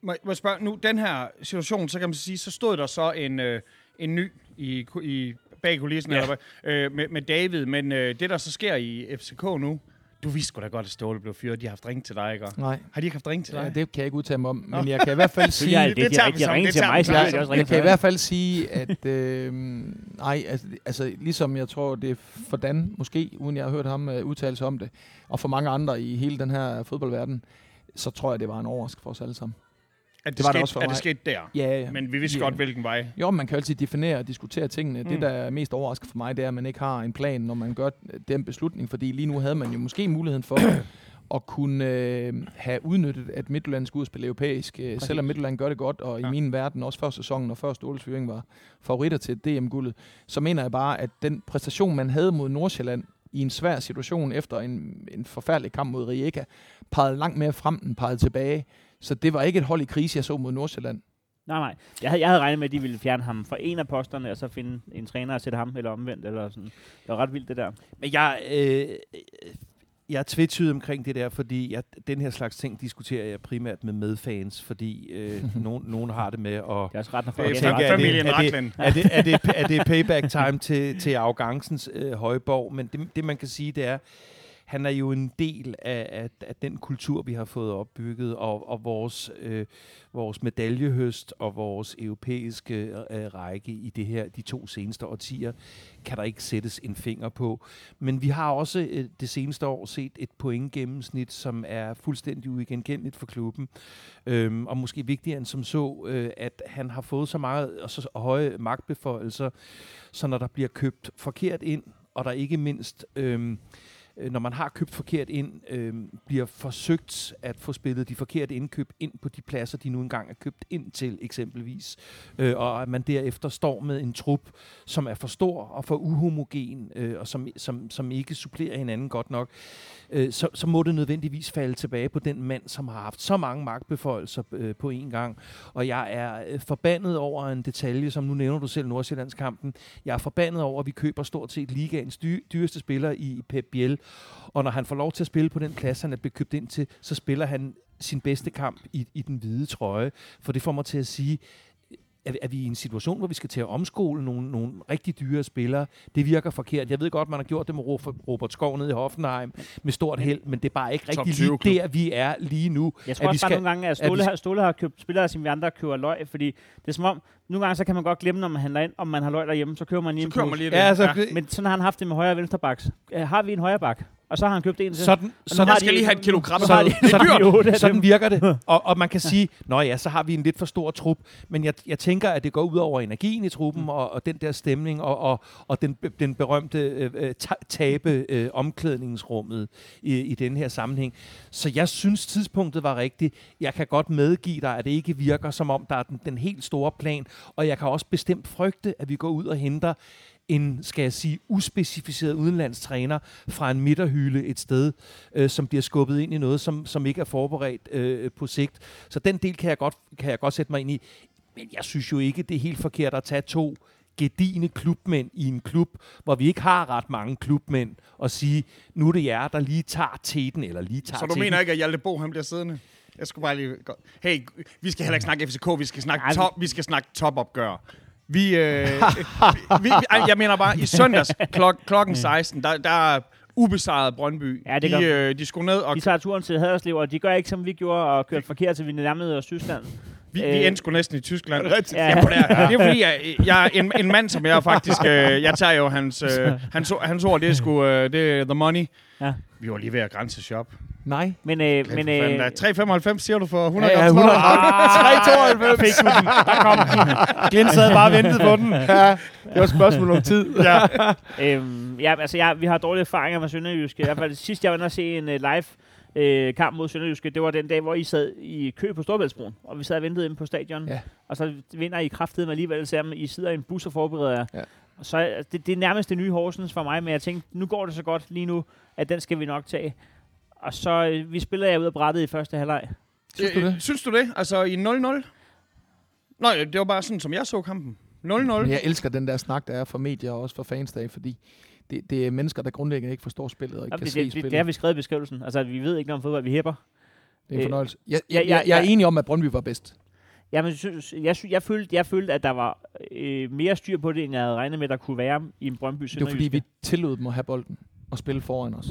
Må, må jeg spørge, nu den her situation, så kan man sige, så stod der så en, øh, en ny i, i bag kulissen Ja. eller øh, med, med David, men øh, det der så sker i FCK nu, du vidste sgu da godt, at Ståle blev fyret. De har haft ring til dig, ikke? Nej, Har de ikke haft ring til dig? ja, det kan jeg ikke udtale mig om, men jeg kan i hvert fald sige... Det det, det, tager det, det, til mig, så jeg også kan i hvert fald sige, at øh, nej, altså, altså ligesom jeg tror, det er for Dan, måske, uden jeg har hørt ham øh, udtale sig om det, og for mange andre i hele den her fodboldverden, så tror jeg, det var en overraskelse for os alle sammen. At det, det var det skete, også for at det mig. skete der. Ja, ja. Men vi vidste Ja. godt, hvilken vej. Jo, man kan altid definere og diskutere tingene. Mm. Det, der er mest overraskende for mig, det er, at man ikke har en plan, når man gør den beslutning. Fordi lige nu havde man jo måske muligheden for at kunne øh, have udnyttet, at Midtjylland skulle spille europæisk. Øh, selvom Midtjylland gør det godt, og ja. Ja. i min verden også før sæsonen og før Ståles fyring var favoritter til DM-guldet, så mener jeg bare, at den præstation, man havde mod Nordsjælland i en svær situation efter en, en forfærdelig kamp mod Rijeka, pegede langt mere frem end pegede tilbage. Så det var ikke et hold i krise, jeg så mod Nordsjælland. Nej, nej. Jeg havde, jeg havde regnet med, at de ville fjerne ham fra en af posterne, og så finde en træner og sætte ham, eller omvendt, eller sådan. Det var ret vildt, det der. Men jeg, øh, jeg er tvetydig omkring det der, fordi jeg, den her slags ting diskuterer jeg primært med medfans, fordi øh, nogen, nogen har det med at... Det er også ret, når Det folk er Jeg det- familien er det- er det, er, det, er det payback time til, til arrogancens øh, højborg? Men det, det, man kan sige, det er, han er jo en del af, af, af den kultur, vi har fået opbygget, og, og vores, øh, vores medaljehøst og vores europæiske øh, øh, række i det her de to seneste årtier, kan der ikke sættes en finger på. Men vi har også øh, det seneste år set et pointgennemsnit, som er fuldstændig uigenkendeligt for klubben. Øhm, og måske vigtigere end som så, øh, at han har fået så meget og så høje magtbeføjelser, så når der bliver købt forkert ind, og der ikke mindst, Øh, øh, når man har købt forkert ind, øh, bliver forsøgt at få spillet de forkerte indkøb ind på de pladser, de nu engang er købt ind til eksempelvis, øh, og at man derefter står med en trup, som er for stor og for uhomogen, øh, og som, som, som ikke supplerer hinanden godt nok, øh, så, så må det nødvendigvis falde tilbage på den mand, som har haft så mange magtbeføjelser øh, på én gang. Og jeg er øh, forbandet over en detalje, som nu nævner du selv Nordsjællandskampen. Jeg er forbandet over, at vi køber stort set ligaens dy- dyreste spiller i Pep Biel. Og når han får lov til at spille på den plads, han er blevet købt ind til, så spiller han sin bedste kamp i, i den hvide trøje. For det får mig til at sige, er, er vi i en situation, hvor vi skal til at omskole nogle, nogle rigtig dyre spillere? Det virker forkert. Jeg ved godt, man har gjort det med Ro- Robert Skov nede i Hoffenheim med stort held, men det er bare ikke rigtig 20 lige klub. der, vi er lige nu. Jeg tror At vi også bare skal- nogle gange, at at Ståle, vi har, Ståle har købt spillere, som vi andre køber løg, fordi det er som om, nogle gange så kan man godt glemme, når man handler ind, om man har løg derhjemme, så køber man lige Så en kører man lige det. Ja, altså, Ja. ja. Men sådan har han haft det med højre og venstre baks. Har vi en højre bak? Og så har han købt en til. sådan, sådan, skal de- lige have et kilo nu krabbe. har de- Det er så de sådan dem. virker det. Og, og man kan sige, nå ja, så har vi en lidt for stor trup, men jeg, jeg tænker, at det går ud over energien i truppen, Mm. og, og den der stemning, og, og, og den, den berømte øh, øh, ta- tabe øh, omklædningsrummet i, i den her sammenhæng. Så jeg synes, tidspunktet var rigtigt. Jeg kan godt medgive dig, at det ikke virker, som om der er den, den helt store plan, og jeg kan også bestemt frygte, at vi går ud og henter en, skal jeg sige, uspecificeret udenlandstræner fra en midterhylde et sted, øh, som bliver skubbet ind i noget, som, som ikke er forberedt øh, på sigt. Så den del kan jeg, godt, kan jeg godt sætte mig ind i. Men jeg synes jo ikke, det er helt forkert at tage to gedigende klubmænd i en klub, hvor vi ikke har ret mange klubmænd, og sige, nu er det jer, der lige tager teten, eller lige tager Så du teten. mener ikke, at Hjalte Bo, han bliver siddende? Jeg skulle bare lige... Hey, vi skal heller ikke snakke FCK, vi skal snakke, top, vi skal snakke topopgør. Vi, øh, vi, ej, jeg mener bare, i søndags klok, klokken 16, der, der er ubesejret Brøndby. Ja, det de, øh, de skulle ned, og De tager turen til Haderslev, og de gør ikke, som vi gjorde, og kørte forkert, til vi nærmede os Tyskland. Vi, vi øh, endte sgu næsten i Tyskland. Ja. Ja. Jamen, det, er, det er fordi, jeg, jeg er en, en mand, som jeg faktisk... Øh, jeg tager jo hans, øh, hans, hans ord, det er sgu øh, det er the money. Ja. Vi var lige ved at grænse shop. Nej. Men, øh, men øh, Men, 3,95 siger du for 100 Ja, ja, gram 100 smør? gram. 3,92. fik du den. Der kom den. Glenn sad bare og ventede på den. Ja, det var et spørgsmål om tid. Ja. Øhm, ja, altså, jeg, vi har dårlige erfaringer med Sønderjyske. I hvert fald sidst, jeg var inde og se en uh, live øh, kamp mod Sønderjyske, det var den dag, hvor I sad i kø på Storbæltsbroen, og vi sad og ventede inde på stadion. Ja. Og så vinder I kraftedeme alligevel, selvom I sidder i en bus og forbereder jer. Ja. Og Så øh, det, det er nærmest det nye Horsens for mig, men jeg tænkte, nu går det så godt lige nu, at den skal vi nok tage. Og så, øh, vi spiller jer ud af brættet i første halvleg. Synes du det? Øh, Synes du det? Altså i 0-0? Nej, det var bare sådan, som jeg så kampen. 0-0. Men jeg elsker den der snak, der er for medier og også for fansdag, fordi det, det er mennesker, der grundlæggende ikke forstår spillet og ikke Det, kan det, se det, spillet. det, har vi skrevet i beskrivelsen. Altså, at vi ved ikke noget om fodbold, vi hæpper. det er en øh, fornøjelse. Jeg, ja, jeg, ja, jeg, jeg er ja. enig om, at Brøndby var bedst. Jamen, jeg, synes, jeg, sy- jeg, følte, jeg følte, at der var øh, mere styr på det, end jeg havde regnet med, der kunne være i en Brøndby Det var fordi, vi tillod dem at have bolden og spille foran os.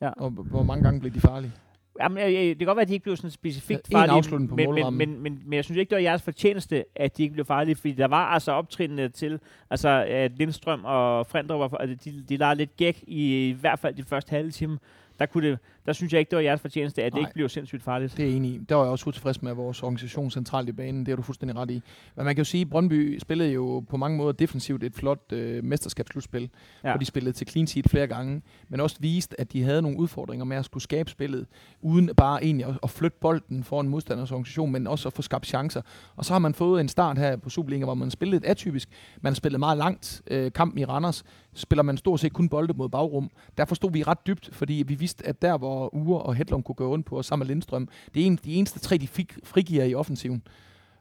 Ja. Og hvor mange gange blev de farlige? Jamen, jeg, jeg, det kan godt være, at de ikke blev sådan specifikt Ja, farlige, på men, men, men, men, men, jeg synes ikke, det var jeres fortjeneste, at de ikke blev farlige, fordi der var altså optrinende til, altså at Lindstrøm og Frendrup, var, altså, de, de lavede lidt gæk i, i hvert fald de første halve time. Der, kunne det, der synes jeg ikke, det var jeres fortjeneste, at det Nej. ikke blev sindssygt farligt. Det er enig i. Der var jeg også utilfreds med vores organisation centralt i banen. Det er du fuldstændig ret i. Men man kan jo sige, at Brøndby spillede jo på mange måder defensivt et flot øh, mesterskabsslutspil, ja. Hvor de spillede til clean sheet flere gange, men også viste, at de havde nogle udfordringer med at skulle skabe spillet, uden bare egentlig at, at flytte bolden for en modstanders organisation, men også at få skabt chancer. Og så har man fået en start her på Superliga, hvor man spillede et atypisk. Man spillede meget langt. Øh, kampen i Randers spiller man stort set kun bolde mod bagrum. Derfor stod vi ret dybt, fordi vi vidste, at der hvor Ure og Hedlund kunne gå rundt på os sammen med Lindstrøm, det er en, de eneste tre, de fik frigiver i offensiven.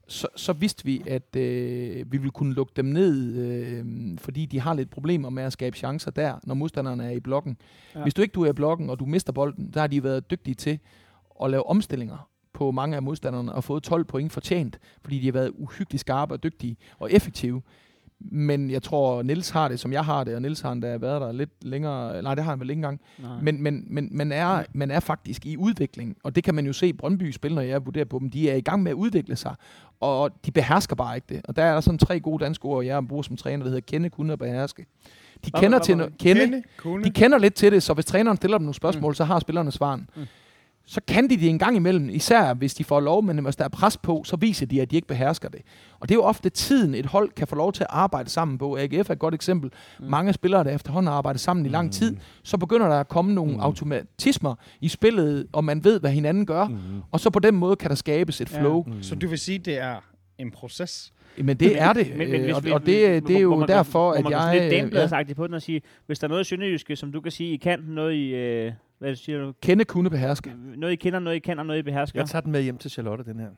så, så vidste vi, at øh, vi ville kunne lukke dem ned, øh, fordi de har lidt problemer med at skabe chancer der, når modstanderne er i blokken. Ja. Ja. Hvis du ikke du er i blokken, og du mister bolden, der har de været dygtige til at lave omstillinger på mange af modstanderne og fået 12 point fortjent, fordi de har været uhyggeligt skarpe og dygtige og effektive. Men jeg tror, Niels har det, som jeg har det, og Niels har endda været der lidt længere. Nej, det har han vel ikke engang. Nej. Men, men, men man, er, man er faktisk i udvikling, og det kan man jo se Brøndby spille, når jeg vurderer på dem. De er i gang med at udvikle sig, og de behersker bare ikke det. Og der er der sådan tre gode danske ord, jeg bruger som træner, der hedder kende, kunne og beherske. De Hvad- kender, hvad- til no- kende, Kende, kunne. de kender lidt til det, så hvis træneren stiller dem nogle spørgsmål, mm. så har spillerne svaren. Mm. Så kan de det en gang imellem, især hvis de får lov, men hvis der er pres på, så viser de, at de ikke behersker det. Og det er jo ofte tiden, et hold kan få lov til at arbejde sammen på. AGF er et godt eksempel. Mm. Mange spillere, der efterhånden har arbejdet sammen i lang tid, så begynder der at komme nogle mm. automatismer i spillet, og man ved, hvad hinanden gør. Mm. Og så på den måde kan der skabes et Ja. flow. Mm. Så du vil sige, det er en proces? Men det er det, Men, men hvis og, vi- og det, det er jo man- derfor, at man kan jeg... sådan lidt øh, damebladsagtigt på den og sige, hvis der er noget i Sønderjyske, som du kan sige, I kan, noget I, øh, hvad siger du, kende kunne beherske. noget I kender, noget I og noget I behersker. Jeg tager den med hjem til Charlotte, den her.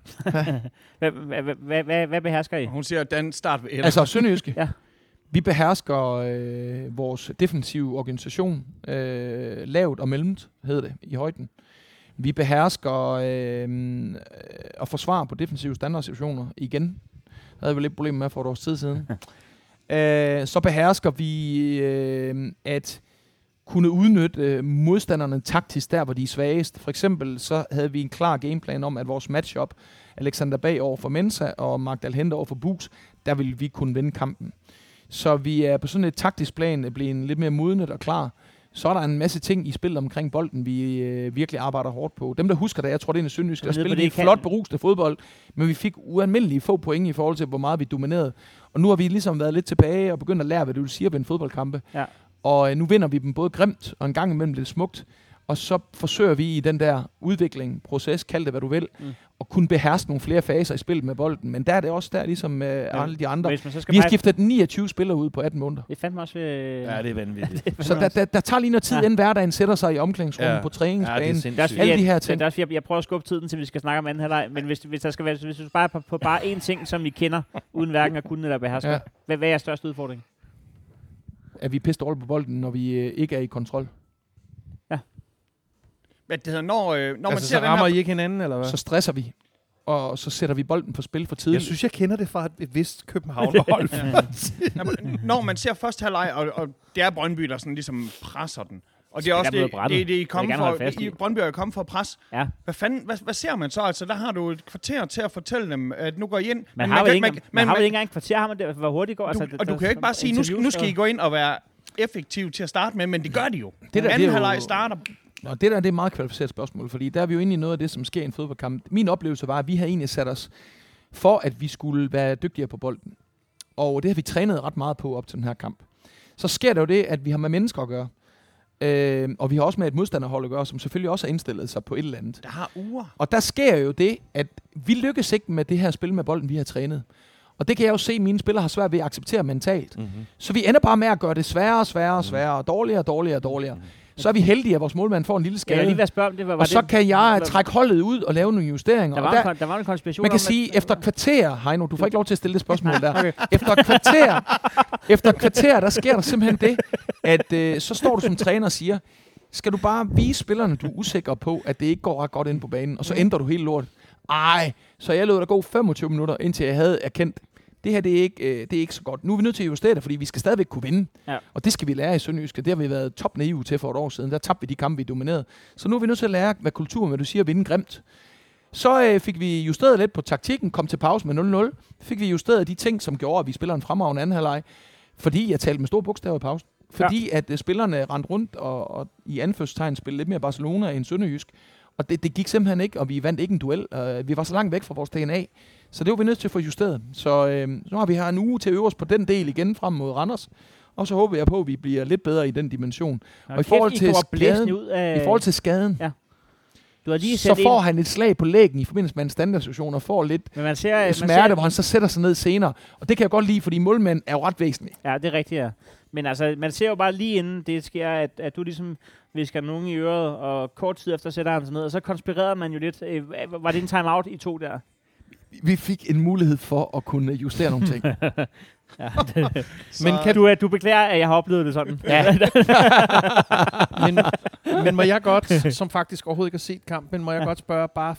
Hvad, behersker I? Hun siger, at den start ved. Altså Sønderjyske. Ja. Vi behersker øh, vores defensive organisation øh, lavt og mellemt, hedder det, i højden. Vi behersker øh, at forsvare på defensive standardsituationer igen. Det havde vi lidt problemer med for et års tid siden. øh, så behersker vi øh, at kunne udnytte øh, modstanderne taktisk der, hvor de er svagest. For eksempel så havde vi en klar gameplan om, at vores matchup, Alexander Bag over for Mensa og Magdal Hente over for Bus, der ville vi kunne vinde kampen. Så vi er på sådan et taktisk plan blevet lidt mere modnet og klar. Så er der en masse ting i spillet omkring bolden, vi øh, virkelig arbejder hårdt på. Dem, der husker det, jeg tror, det er en sønderjysk, der spillede vi flot berusende fodbold, men vi fik ualmindeligt få point i forhold til, hvor meget vi dominerede. Og nu har vi ligesom været lidt tilbage og begyndt at lære, hvad det vil sige at vinde fodboldkampe. Ja. Og øh, nu vinder vi dem både grimt og en gang imellem lidt smukt. Og så forsøger vi i den der udvikling, proces, kald det hvad du vil, Mm. at kunne beherske nogle flere faser i spillet med bolden. Men der er det også der, ligesom øh, Ja. alle de andre. Hvis man så skal Vi har skiftet 29 spillere ud på 18 måneder. Det fandt mig også. Ja, det er vanvittigt. Så der, der, der tager lige noget tid, Ja. inden hverdagen sætter sig i omklædningsrummet Ja. på Ja, det er træningsbanen. Det Alle de her det- ting. Det er også, fordi, jeg, jeg prøver at skubbe tiden, til vi skal snakke om anden halvleg, men hvis, hvis der skal være, hvis du bare på, på bare én ting, som I kender, uden hverken at kunne eller beherske. Ja. hvad, hvad er jeres største udfordring? At vi er pisse dårlige på bolden, når vi øh, ikke er i kontrol. Hvad det hedder, når, øh, når man altså, ser så den rammer her... I ikke hinanden, eller hvad? Så stresser vi, og så sætter vi bolden på spil for Jeg tidligt. synes, jeg kender det fra et, vist Københavnerhold. Når man- når man ser første halvleg, og, og det er Brøndby, der sådan ligesom presser den. Og det er også det, det, det, I kom for, fast i. I, Brøndby er jo kommet for pres. Ja. Hvad, fanden, hvad, hvad ser man så? Altså, der har du et kvarter til at fortælle dem, at nu går I ind. Man, har vel ikke, man, man, men, har men, ikke engang et kvarter, har man det, hvor hurtigt går? du, altså, og du kan jo ikke bare sige, nu, skal- nu skal I gå ind og være effektiv til at starte med, men det gør de jo. Det der, det er Anden jo- halvleg starter. Og det der det er et meget kvalificeret spørgsmål, fordi der er vi jo inde i noget af det, som sker i en fodboldkamp. Min oplevelse var, at vi havde egentlig sat os for, at vi skulle være dygtigere på bolden. Og det har vi trænet ret meget på op til den her kamp. Så sker der jo det, at vi har med mennesker at gøre. Øh, og vi har også med et modstanderhold at gøre, som selvfølgelig også har indstillet sig på et eller andet. Der har uger. Og der sker jo det, at vi lykkes ikke med det her spil med bolden, vi har trænet. Og det kan jeg jo se, at mine spillere har svært ved at acceptere mentalt. mm-hmm. Så vi ender bare med at gøre det sværere og sværere og sværere, og dårligere og dårligere og dårligere. Så er vi heldige, at vores målmand får en lille Jeg er lige skade. at spørge om det. Var, var Og så det, kan jeg trække holdet ud og lave nogle justeringer. Der var, der, en, der var en konspiration man kan om, sige, efter et kvarter, Heino, du får ikke lov til at stille det spørgsmål der. Okay. Efter et kvarter, efter et kvarter, der sker der simpelthen det, at øh, så står du som træner og siger, skal du bare vise spillerne, du er usikker på, at det ikke går ret godt ind på banen, og så ændrer du helt lort. Ej, så jeg lod dig gå 25 minutter, indtil jeg havde erkendt, det her det er, ikke, øh, det er ikke så godt. Nu er vi nødt til at justere det, fordi vi skal stadigvæk kunne vinde. Ja. Og det skal vi lære i Sønderjyske. Det har vi været top naive til for et år siden. Der tabte vi de kampe, vi dominerede. Så nu er vi nødt til at lære, hvad kulturen, hvad du siger, at vinde grimt. Så øh, fik vi justeret lidt på taktikken, kom til pause med 0-0. Fik vi justeret de ting, som gjorde, at vi spiller en fremragende anden halvleg. Fordi jeg talte med store bogstaver i pausen. Fordi ja. at øh, spillerne rendte rundt og, og i anførselstegn spillede lidt mere Barcelona end Sønderjysk. Og det, det gik simpelthen ikke, og vi vandt ikke en duel. Uh, vi var så langt væk fra vores DNA. Så det var vi nødt til at få justeret. Så øh, nu har vi her en uge til at øve os på den del igen frem mod Randers. Og så håber jeg på, at vi bliver lidt bedre i den dimension. og og i forhold til skaden- ud af, I forhold til skaden, Ja. Du har lige så får han et slag på lægen i forbindelse med en standardsituation, og får lidt men man ser, man smerte, ser, hvor han så sætter sig ned senere. Og det kan jeg godt lide, fordi målmand er jo ret væsentlig. Ja, det er rigtigt, ja. Men altså, man ser jo bare lige inden det sker, at, at du ligesom visker nogen i øret, og kort tid efter sætter han sig ned, og så konspirerede man jo lidt. Øh, var det en time-out, I to der? Vi fik en mulighed for at kunne justere nogle ting. Ja, det, Men kan du, øh, du beklager, at jeg har oplevet det sådan. Ja. men, men må jeg godt, som faktisk overhovedet ikke har set kampen, må jeg godt spørge bare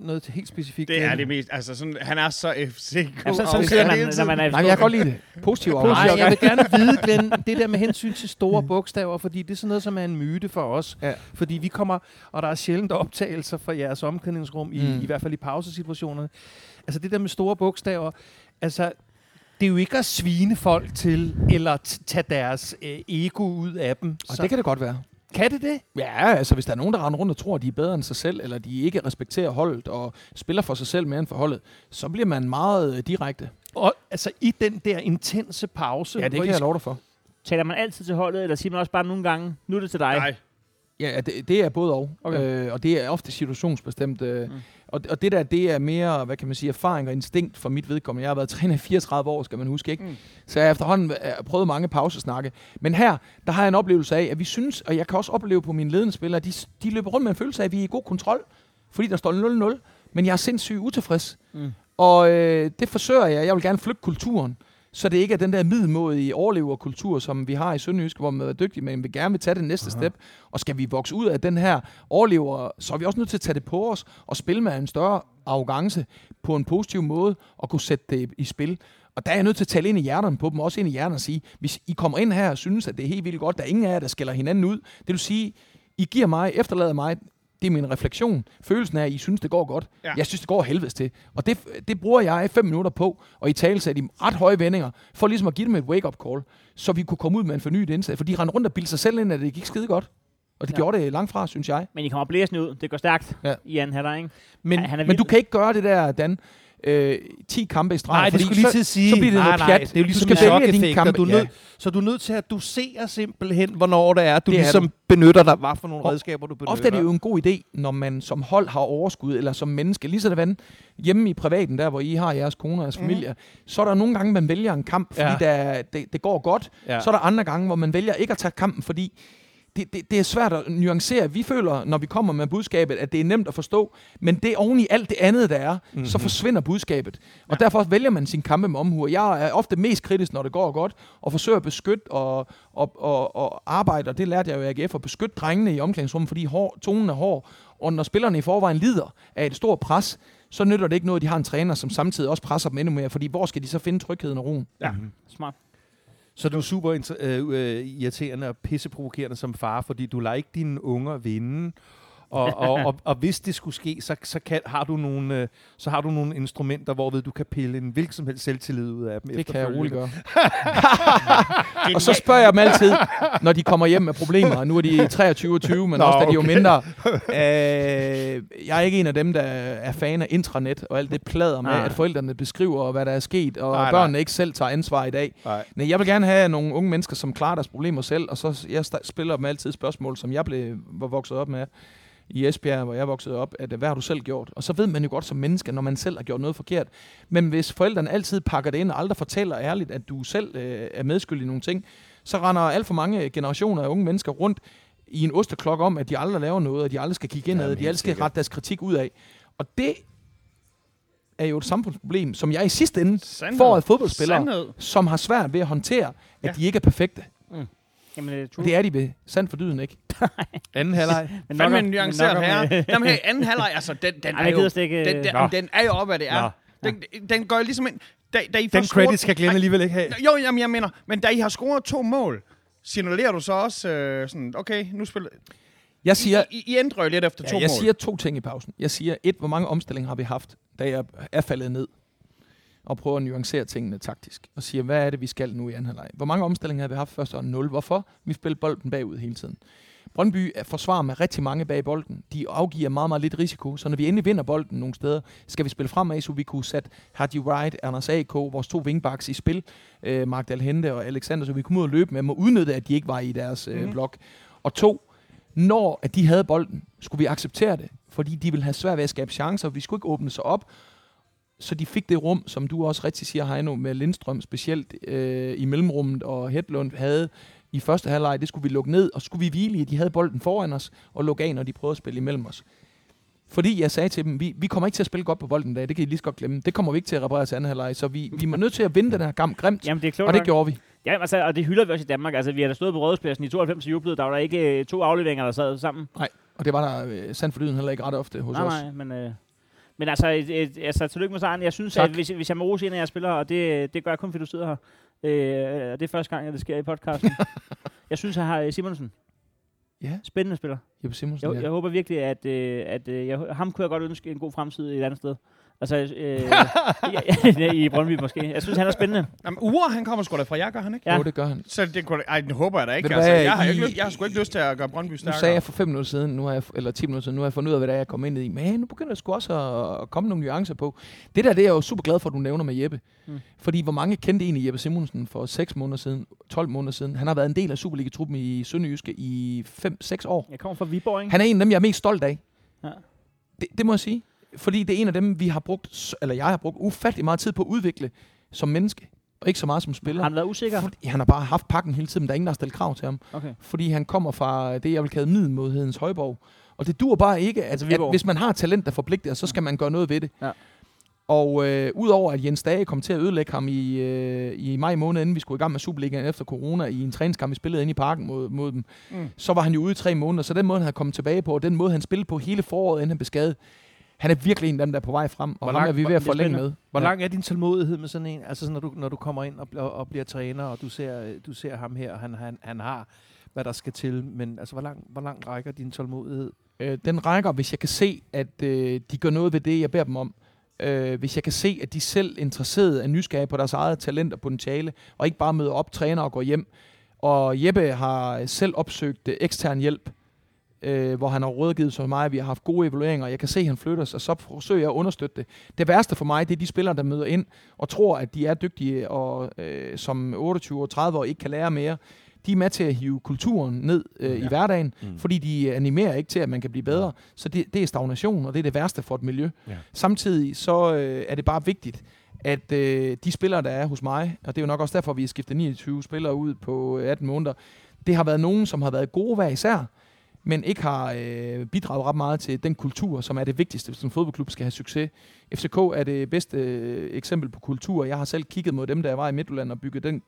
noget til helt specifikt? Det er øh, det mest, altså sådan, han er så FCK. Ja, så, sådan siger man, når man er Nej, men jeg kan godt lide det. Positiv Nej, jeg vil gerne vide, Glenn, det der med hensyn til store bogstaver, fordi det er sådan noget, som er en myte for os. Ja. Fordi vi kommer, og der er sjældent optagelser fra jeres omklædningsrum, i, Mm. i hvert fald i pausesituationerne. Altså det der med store bogstaver, altså det er jo ikke at svine folk til, eller t- tage deres øh, ego ud af dem. Og det kan det godt være. Kan det det? Ja, altså hvis der er nogen, der render rundt og tror, at de er bedre end sig selv, eller de ikke respekterer holdet og spiller for sig selv mere end for holdet, så bliver man meget øh, direkte. Og altså i den der intense pause, Ja, det kan I jeg love dig for. Taler man altid til holdet, eller siger man også bare nogle gange, nu er det til dig? Nej. Ja, det, det er både og. Okay. Øh, og det er ofte situationsbestemt. Øh, Mm. Mm. og, og det der, det er mere, hvad kan man sige, erfaring og instinkt for mit vedkommende. Jeg har været træner i 34 år, skal man huske, ikke? Mm. Mm. Så jeg har efterhånden øh, prøvet mange pausesnakke. Men her, der har jeg en oplevelse af, at vi synes, og jeg kan også opleve på mine ledende spillere, de, de løber rundt med en følelse af, at vi er i god kontrol, fordi der står 0-0, men jeg er sindssygt utilfreds. Mm. Og øh, det forsøger jeg. Jeg vil gerne flytte kulturen, så det ikke er den der middelmådige overleverkultur, som vi har i Sønderjysk, hvor man er dygtig, men vi gerne vil tage det næste Aha. step. Og skal vi vokse ud af den her overlever, så er vi også nødt til at tage det på os og spille med en større arrogance på en positiv måde og kunne sætte det i spil. Og der er jeg nødt til at tale ind i hjerterne på dem, også ind i hjernen og sige, hvis I kommer ind her og synes, at det er helt vildt godt, der er ingen af jer, der skælder hinanden ud. Det vil sige, I giver mig, efterlader mig, det er min refleksion, følelsen af, at I synes, det går godt. Ja. Jeg synes, det går helvedes til. Og det, det bruger jeg fem minutter på, og i tale i ret høje vendinger, for ligesom at give dem et wake-up call, så vi kunne komme ud med en fornyet indsats. For de rendte rundt og bildte sig selv ind, at det gik skide godt. Og det Ja. gjorde det langt fra, synes jeg. Men I kommer blæsende ud. Det går stærkt Ja. i anden halvleg, ikke? Men, Ja, han er Men du kan ikke gøre det der, Dan. Øh, 10 kampe i streg. Nej, det skulle lige så, til at sige. så bliver det nej, noget nej, pjat. det er jo ligesom du skal vælge dine kampe. du er Ja. nødt, så du er nødt til at dosere simpelthen, hvornår det er, du Det er ligesom du. benytter dig, hvad for nogle Og redskaber du benytter. Ofte er det jo en god idé, når man som hold har overskud, eller som menneske, lige sådan hjemme i privaten, der hvor I har jeres kone og jeres Mhm. familie, så er der nogle gange, man vælger en kamp, fordi Ja. ja. der, det, det går godt. Ja. Så er der andre gange, hvor man vælger ikke at tage kampen, fordi det, det, det er svært at nuancere. Vi føler, når vi kommer med budskabet, at det er nemt at forstå, men det er oven i alt det andet, der er, mm-hmm. så Mhm. forsvinder budskabet. Og ja. derfor vælger man sin kampe med omhu. Jeg er ofte mest kritisk, når det går godt, og forsøger at beskytte og, og, og, og arbejde, og det lærte jeg jo i AGF, at beskytte drengene i omklædningsrummet, fordi hår, tonen er hård, og når spillerne i forvejen lider af et stort pres, så nytter det ikke noget, at de har en træner, som samtidig også presser dem endnu mere, fordi hvor skal de så finde trygheden og roen? Ja. Mhm. Smart. Så du er super øh, øh, irriterende og pisseprovokerende som far, fordi du lader ikke dine unger vinde. Og, og, og, og hvis det skulle ske, så, så, kan, har du nogle, øh, så har du nogle instrumenter, hvorved du kan pille en hvilken som helst selvtillid ud af dem. Det kan jeg roligt gøre. og så spørger jeg dem altid, når de kommer hjem med problemer. og Nu er de 23 og 20, men Nå, også da de er jo mindre. Øh, jeg er ikke en af dem, der er fan af intranet og alt det plader med, Nej. at forældrene beskriver, hvad der er sket, og Nej, nej. børnene ikke selv tager ansvar i dag. Nej. Nej, jeg vil gerne have nogle unge mennesker, som klarer deres problemer selv, og så jeg spiller dem altid spørgsmål, som jeg blev, var vokset op med i Esbjerg, hvor jeg voksede op, at hvad har du selv gjort? Og så ved man jo godt som menneske, når man selv har gjort noget forkert. Men hvis forældrene altid pakker det ind og aldrig fortæller ærligt, at du selv øh, er medskyldig i nogle ting, så render alt for mange generationer af unge mennesker rundt i en osteklok om, at de aldrig laver noget, og de aldrig skal kigge indad, og de altid skal rette deres kritik ud af. Og det er jo et samfundsproblem, som jeg i sidste ende Sandhed. får af fodboldspillere, Sandhed. som har svært ved at håndtere, at Ja. ja. de ikke er perfekte. Jamen, øh, true. Og det er de ved sandt for dyden, ikke? Anden halvleg. Men Fandme nok en om- nuanceret men nok herre. øh, Jamen her, anden halvleg, altså, den, den Ej, er jeg jo... ikke... Den, øh, den, Nå. den er jo op, hvad det er. Nå. Den, den går jo ligesom ind... Da, da I Den scoret- credit skal Glenn alligevel ikke have. Jo, jamen, jeg mener, men da I har scoret to mål, signalerer du så også øh, sådan, okay, nu spiller... Jeg siger, I, I, I ændrer jo lidt efter to ja, jeg mål. siger to ting i pausen. Jeg siger, et, hvor mange omstillinger har vi haft, da jeg er faldet ned? Og prøver at nuancere tingene taktisk. Og siger, hvad er det, vi skal nu i anden halvleg? Hvor mange omstillinger har vi haft først og 0? Hvorfor? Vi spiller bolden bagud hele tiden. Brøndby er forsvar med rigtig mange bag bolden. De afgiver meget, meget lidt risiko. Så når vi endelig vinder bolden nogle steder, skal vi spille fremad, så vi kunne sætte Hardy Wright, Anders A.K., vores to wingbacks i spil, øh, Mark Dalhente og Alexander, så vi kunne ud og løbe med dem og udnytte, at de ikke var i deres øh, Mhm. blok. Og to, når at de havde bolden, skulle vi acceptere det, fordi de ville have svært ved at skabe chancer, vi skulle ikke åbne sig op, så de fik det rum, som du også rigtig siger, Heino, med Lindstrøm specielt øh, i mellemrummet, og Hedlund havde i første halvleg, det skulle vi lukke ned, og skulle vi hvile i, at de havde bolden foran os, og lukke af, når de prøvede at spille imellem os. Fordi jeg sagde til dem, vi, vi kommer ikke til at spille godt på bolden i dag, det kan I lige så godt glemme. Det kommer vi ikke til at reparere til anden halvleg, så vi, vi er nødt til at vinde den her kamp grimt, Jamen, det er klogt og det nok. gjorde vi. Ja, altså, og det hylder vi også i Danmark. Altså, vi har da stået på Rådhuspladsen i 92 og jublet. Der var der ikke øh, to afleveringer, der sad sammen. Og det var der øh, sandt for dyden heller ikke ret ofte hos nej, os. nej, men... Øh, men altså, et, et, altså, tillykke med sejren. Jeg synes, Tak. at hvis, hvis jeg må rose en af jer spillere, og det, det gør jeg kun, fordi du sidder her. Øh, og det er første gang, at det sker i podcasten. jeg synes, jeg har øh, Simonsen. Ja, Spændende spiller. Jeppe Simonsen, Jeg, ja. jeg håber virkelig, at, øh, at øh, jeg, ham kunne jeg godt ønske en god fremtid et andet sted. Altså, øh, ja, i Brøndby måske. Jeg synes, han er spændende. Jamen, Ure, han kommer sgu da fra jer, gør han ikke? Ja. Jo, det gør han. Så det kunne, ej, det håber jeg da ikke. Altså, jeg, har I- ikke, lyst- jeg har sgu ikke lyst til at gøre Brøndby Nu stærkere. sagde jeg for 5 minutter siden, nu har jeg, eller 10 minutter siden, nu har jeg fundet ud af, hvad det er, jeg kom ind i. Men nu begynder der sgu også at, at komme nogle nuancer på. Det der, det er jeg jo super glad for, at du nævner med Jeppe. Mm. Fordi hvor mange kendte egentlig Jeppe Simonsen for 6 måneder siden, 12 måneder siden? Han har været en del af Superliga-truppen i Sønderjyske i 5-6 år. Jeg kommer fra Viborg, ikke? Han er en af dem, jeg er mest stolt af. Ja. Det, det må jeg sige. Fordi det er en af dem, vi har brugt, eller jeg har brugt ufattelig meget tid på at udvikle som menneske. Og ikke så meget som spiller. Har han været usikker? Fordi han har bare haft pakken hele tiden, men der er ingen, der har stillet krav til ham Okay. fordi han kommer fra det, jeg vil kalde middelmodighedens højborg. Og det dur bare ikke, at, Altså at hvis man har talent, der forpligter, så skal man gøre noget ved det. Ja. Og øh, udover at Jens Dage kom til at ødelægge ham i, øh, i maj måned, inden vi skulle i gang med Superligaen efter corona, i en træningskamp, vi spillede inde i parken mod, mod dem, mm. så var han jo ude i tre måneder. Så den måde, han havde kommet tilbage på, og den måde, han spillede på hele foråret, inden han blev skadet, han er virkelig en af dem, der er på vej frem, og Hvor ham langt- er vi ved at er forlænge med. Hvor Ja. lang er din tålmodighed med sådan en? Altså når du, når du kommer ind og, bl- og bliver træner, og du ser, du ser ham her, og han, han, han har, hvad der skal til. Men altså, hvor lang, hvor lang rækker din tålmodighed? Øh, den rækker, hvis jeg kan se, at øh, de gør noget ved det, jeg beder dem om. Øh, hvis jeg kan se, at de selv er interesserede af nysgerrige på deres eget talent og potentiale, og ikke bare møder op, træner og går hjem. Og Jeppe har selv opsøgt øh, ekstern hjælp, øh, hvor han har rådgivet sig mig, vi har haft gode evalueringer, jeg kan se, at han flytter sig, så forsøger jeg at understøtte det. Det værste for mig, det er de spillere, der møder ind og tror, at de er dygtige, og øh, som 28 og 30 år ikke kan lære mere. De er med til at hive kulturen ned øh, ja. I hverdagen, Mm. fordi de animerer ikke til, at man kan blive bedre. Ja. Så det, det er stagnation, og det er det værste for et miljø. Ja. Samtidig så øh, er det bare vigtigt, at øh, de spillere, der er hos mig, og det er jo nok også derfor, vi har skiftet 29 spillere ud på øh, 18 måneder, det har været nogen, som har været gode hver især, men ikke har øh, bidraget ret meget til den kultur, som er det vigtigste, hvis en fodboldklub skal have succes. FCK er det bedste øh, eksempel på kultur. Jeg har selv kigget mod dem, der var i Midtjylland og bygget den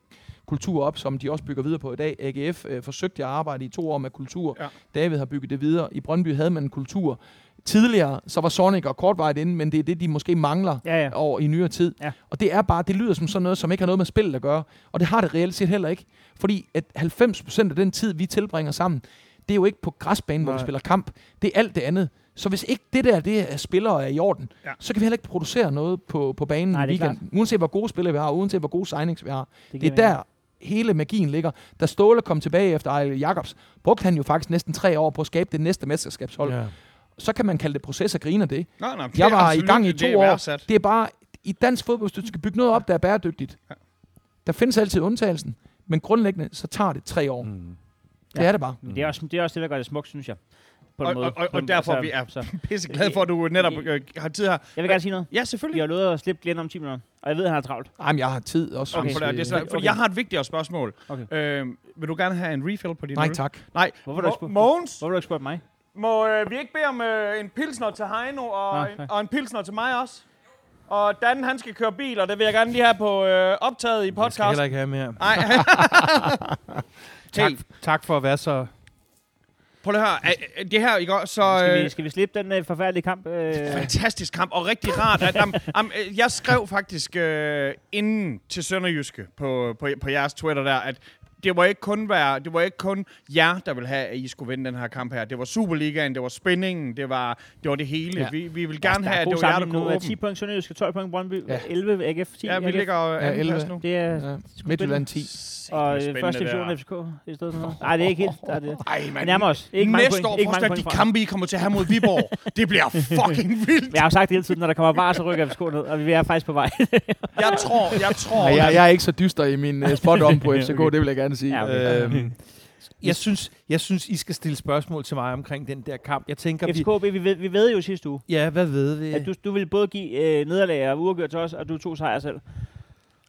kultur op, som de også bygger videre på i dag. AGF øh, forsøgte at arbejde i to år med kultur. Ja. David har bygget det videre. I Brøndby havde man en kultur. Tidligere, så var Sonic og kortvejt inde, men det er det, de måske mangler Ja, ja. over i nyere tid. Ja. Og det er bare, det lyder som sådan noget, som ikke har noget med spillet at gøre. Og det har det reelt set heller ikke. Fordi at 90% af den tid, vi tilbringer sammen, det er jo ikke på græsbanen, hvor vi Nej. spiller kamp. Det er alt det andet. Så hvis ikke det der, det er spillere er i orden, Ja. så kan vi heller ikke producere noget på, på banen Nej, i det weekenden. Uanset hvor gode spillere vi har, uanset hvor gode signings vi har. Det, det er der, hele magien ligger. Da Ståle kom tilbage efter Ejle Jacobs, brugte han jo faktisk næsten tre år på at skabe det næste mesterskabshold. Ja. Så kan man kalde det proces og griner det. Nej, nej, det Jeg var i gang i det to er år. værdsat. Det er bare, i dansk fodbold, hvis du skal bygge noget op, der er bæredygtigt. Ja. Der findes altid undtagelsen, men grundlæggende, så tager det tre år. Mm. Mm. Det er det bare. Men det er, også, det er også det, der gør det smukt, synes jeg. På en Og- måde. og- og- og derfor vi er- så. Pisse glad for, at du netop øh, har tid her. Jeg vil gerne sige noget. Ja, Vi selvfølgelig. har lovet at slippe Glenn om 10 minutter, og jeg ved, at han har travlt. Ej, men jeg har tid også. Okay. For, det, er svært, fordi Okay. jeg har et vigtigere spørgsmål. Okay. Øh, vil du gerne have en refill på din Nej, øl? tak. Nej. Hvorfor har du ikke spurgt- Mogens, Hvorfor har du ikke spurgt mig? må øh, vi ikke bede om øh, en pilsner til Heino og, Nå, en, og en pilsner til mig også? Og Dan, han skal køre bil, og det vil jeg gerne lige have på øh, optaget i Jeg skal podcast. heller ikke have mere. Nej. Tak, hey, tak for at være så... prøv lige at høre. Det her, ikke også? Så, Skal øh, vi, skal vi slippe den øh, forfærdelige kamp? Øh, Fantastisk kamp, og rigtig rart. At, am, am, øh, jeg skrev faktisk øh, inden til Sønderjyske på, på, på jeres Twitter der, at det var ikke kun være, det var ikke kun jer, der ville have, at I skulle vinde den her kamp her. Det var Superligaen, det var spændingen, det var det, var det hele. Ja. Vi, vi vil gerne der have, at det var jer, der kunne nu. åbne. 10 point Sønderjyske, 12 point Brøndby, Ja. 11 AGF, 10 Ja, vi AGF. ligger Ja, ja, 11. nu. Det er Ja. Midtjylland 10. og øh, første division. FCK i stedet for noget. Nej, det er ikke helt. Der er det. Ej, man. nærmer os. Ikke mange Næste point. år, point de kampe, I kommer til at have mod Viborg. det bliver fucking vildt. Jeg har jo sagt det hele tiden, når der kommer var, så rykker FCK ned, og vi er faktisk på vej. Jeg tror, jeg tror. Nej, jeg, jeg er ikke så dyster i min uh, spot om på FCK, det vil jeg gerne sige. Ja, okay. Øhm, jeg, synes, jeg synes, I skal stille spørgsmål til mig omkring den der kamp. Jeg tænker, vi... FCK, vi ved, vi ved jo sidste uge, Ja, hvad ved vi? at du, du ville både give øh, nederlag og uafgjort til os, og du tog sejr selv.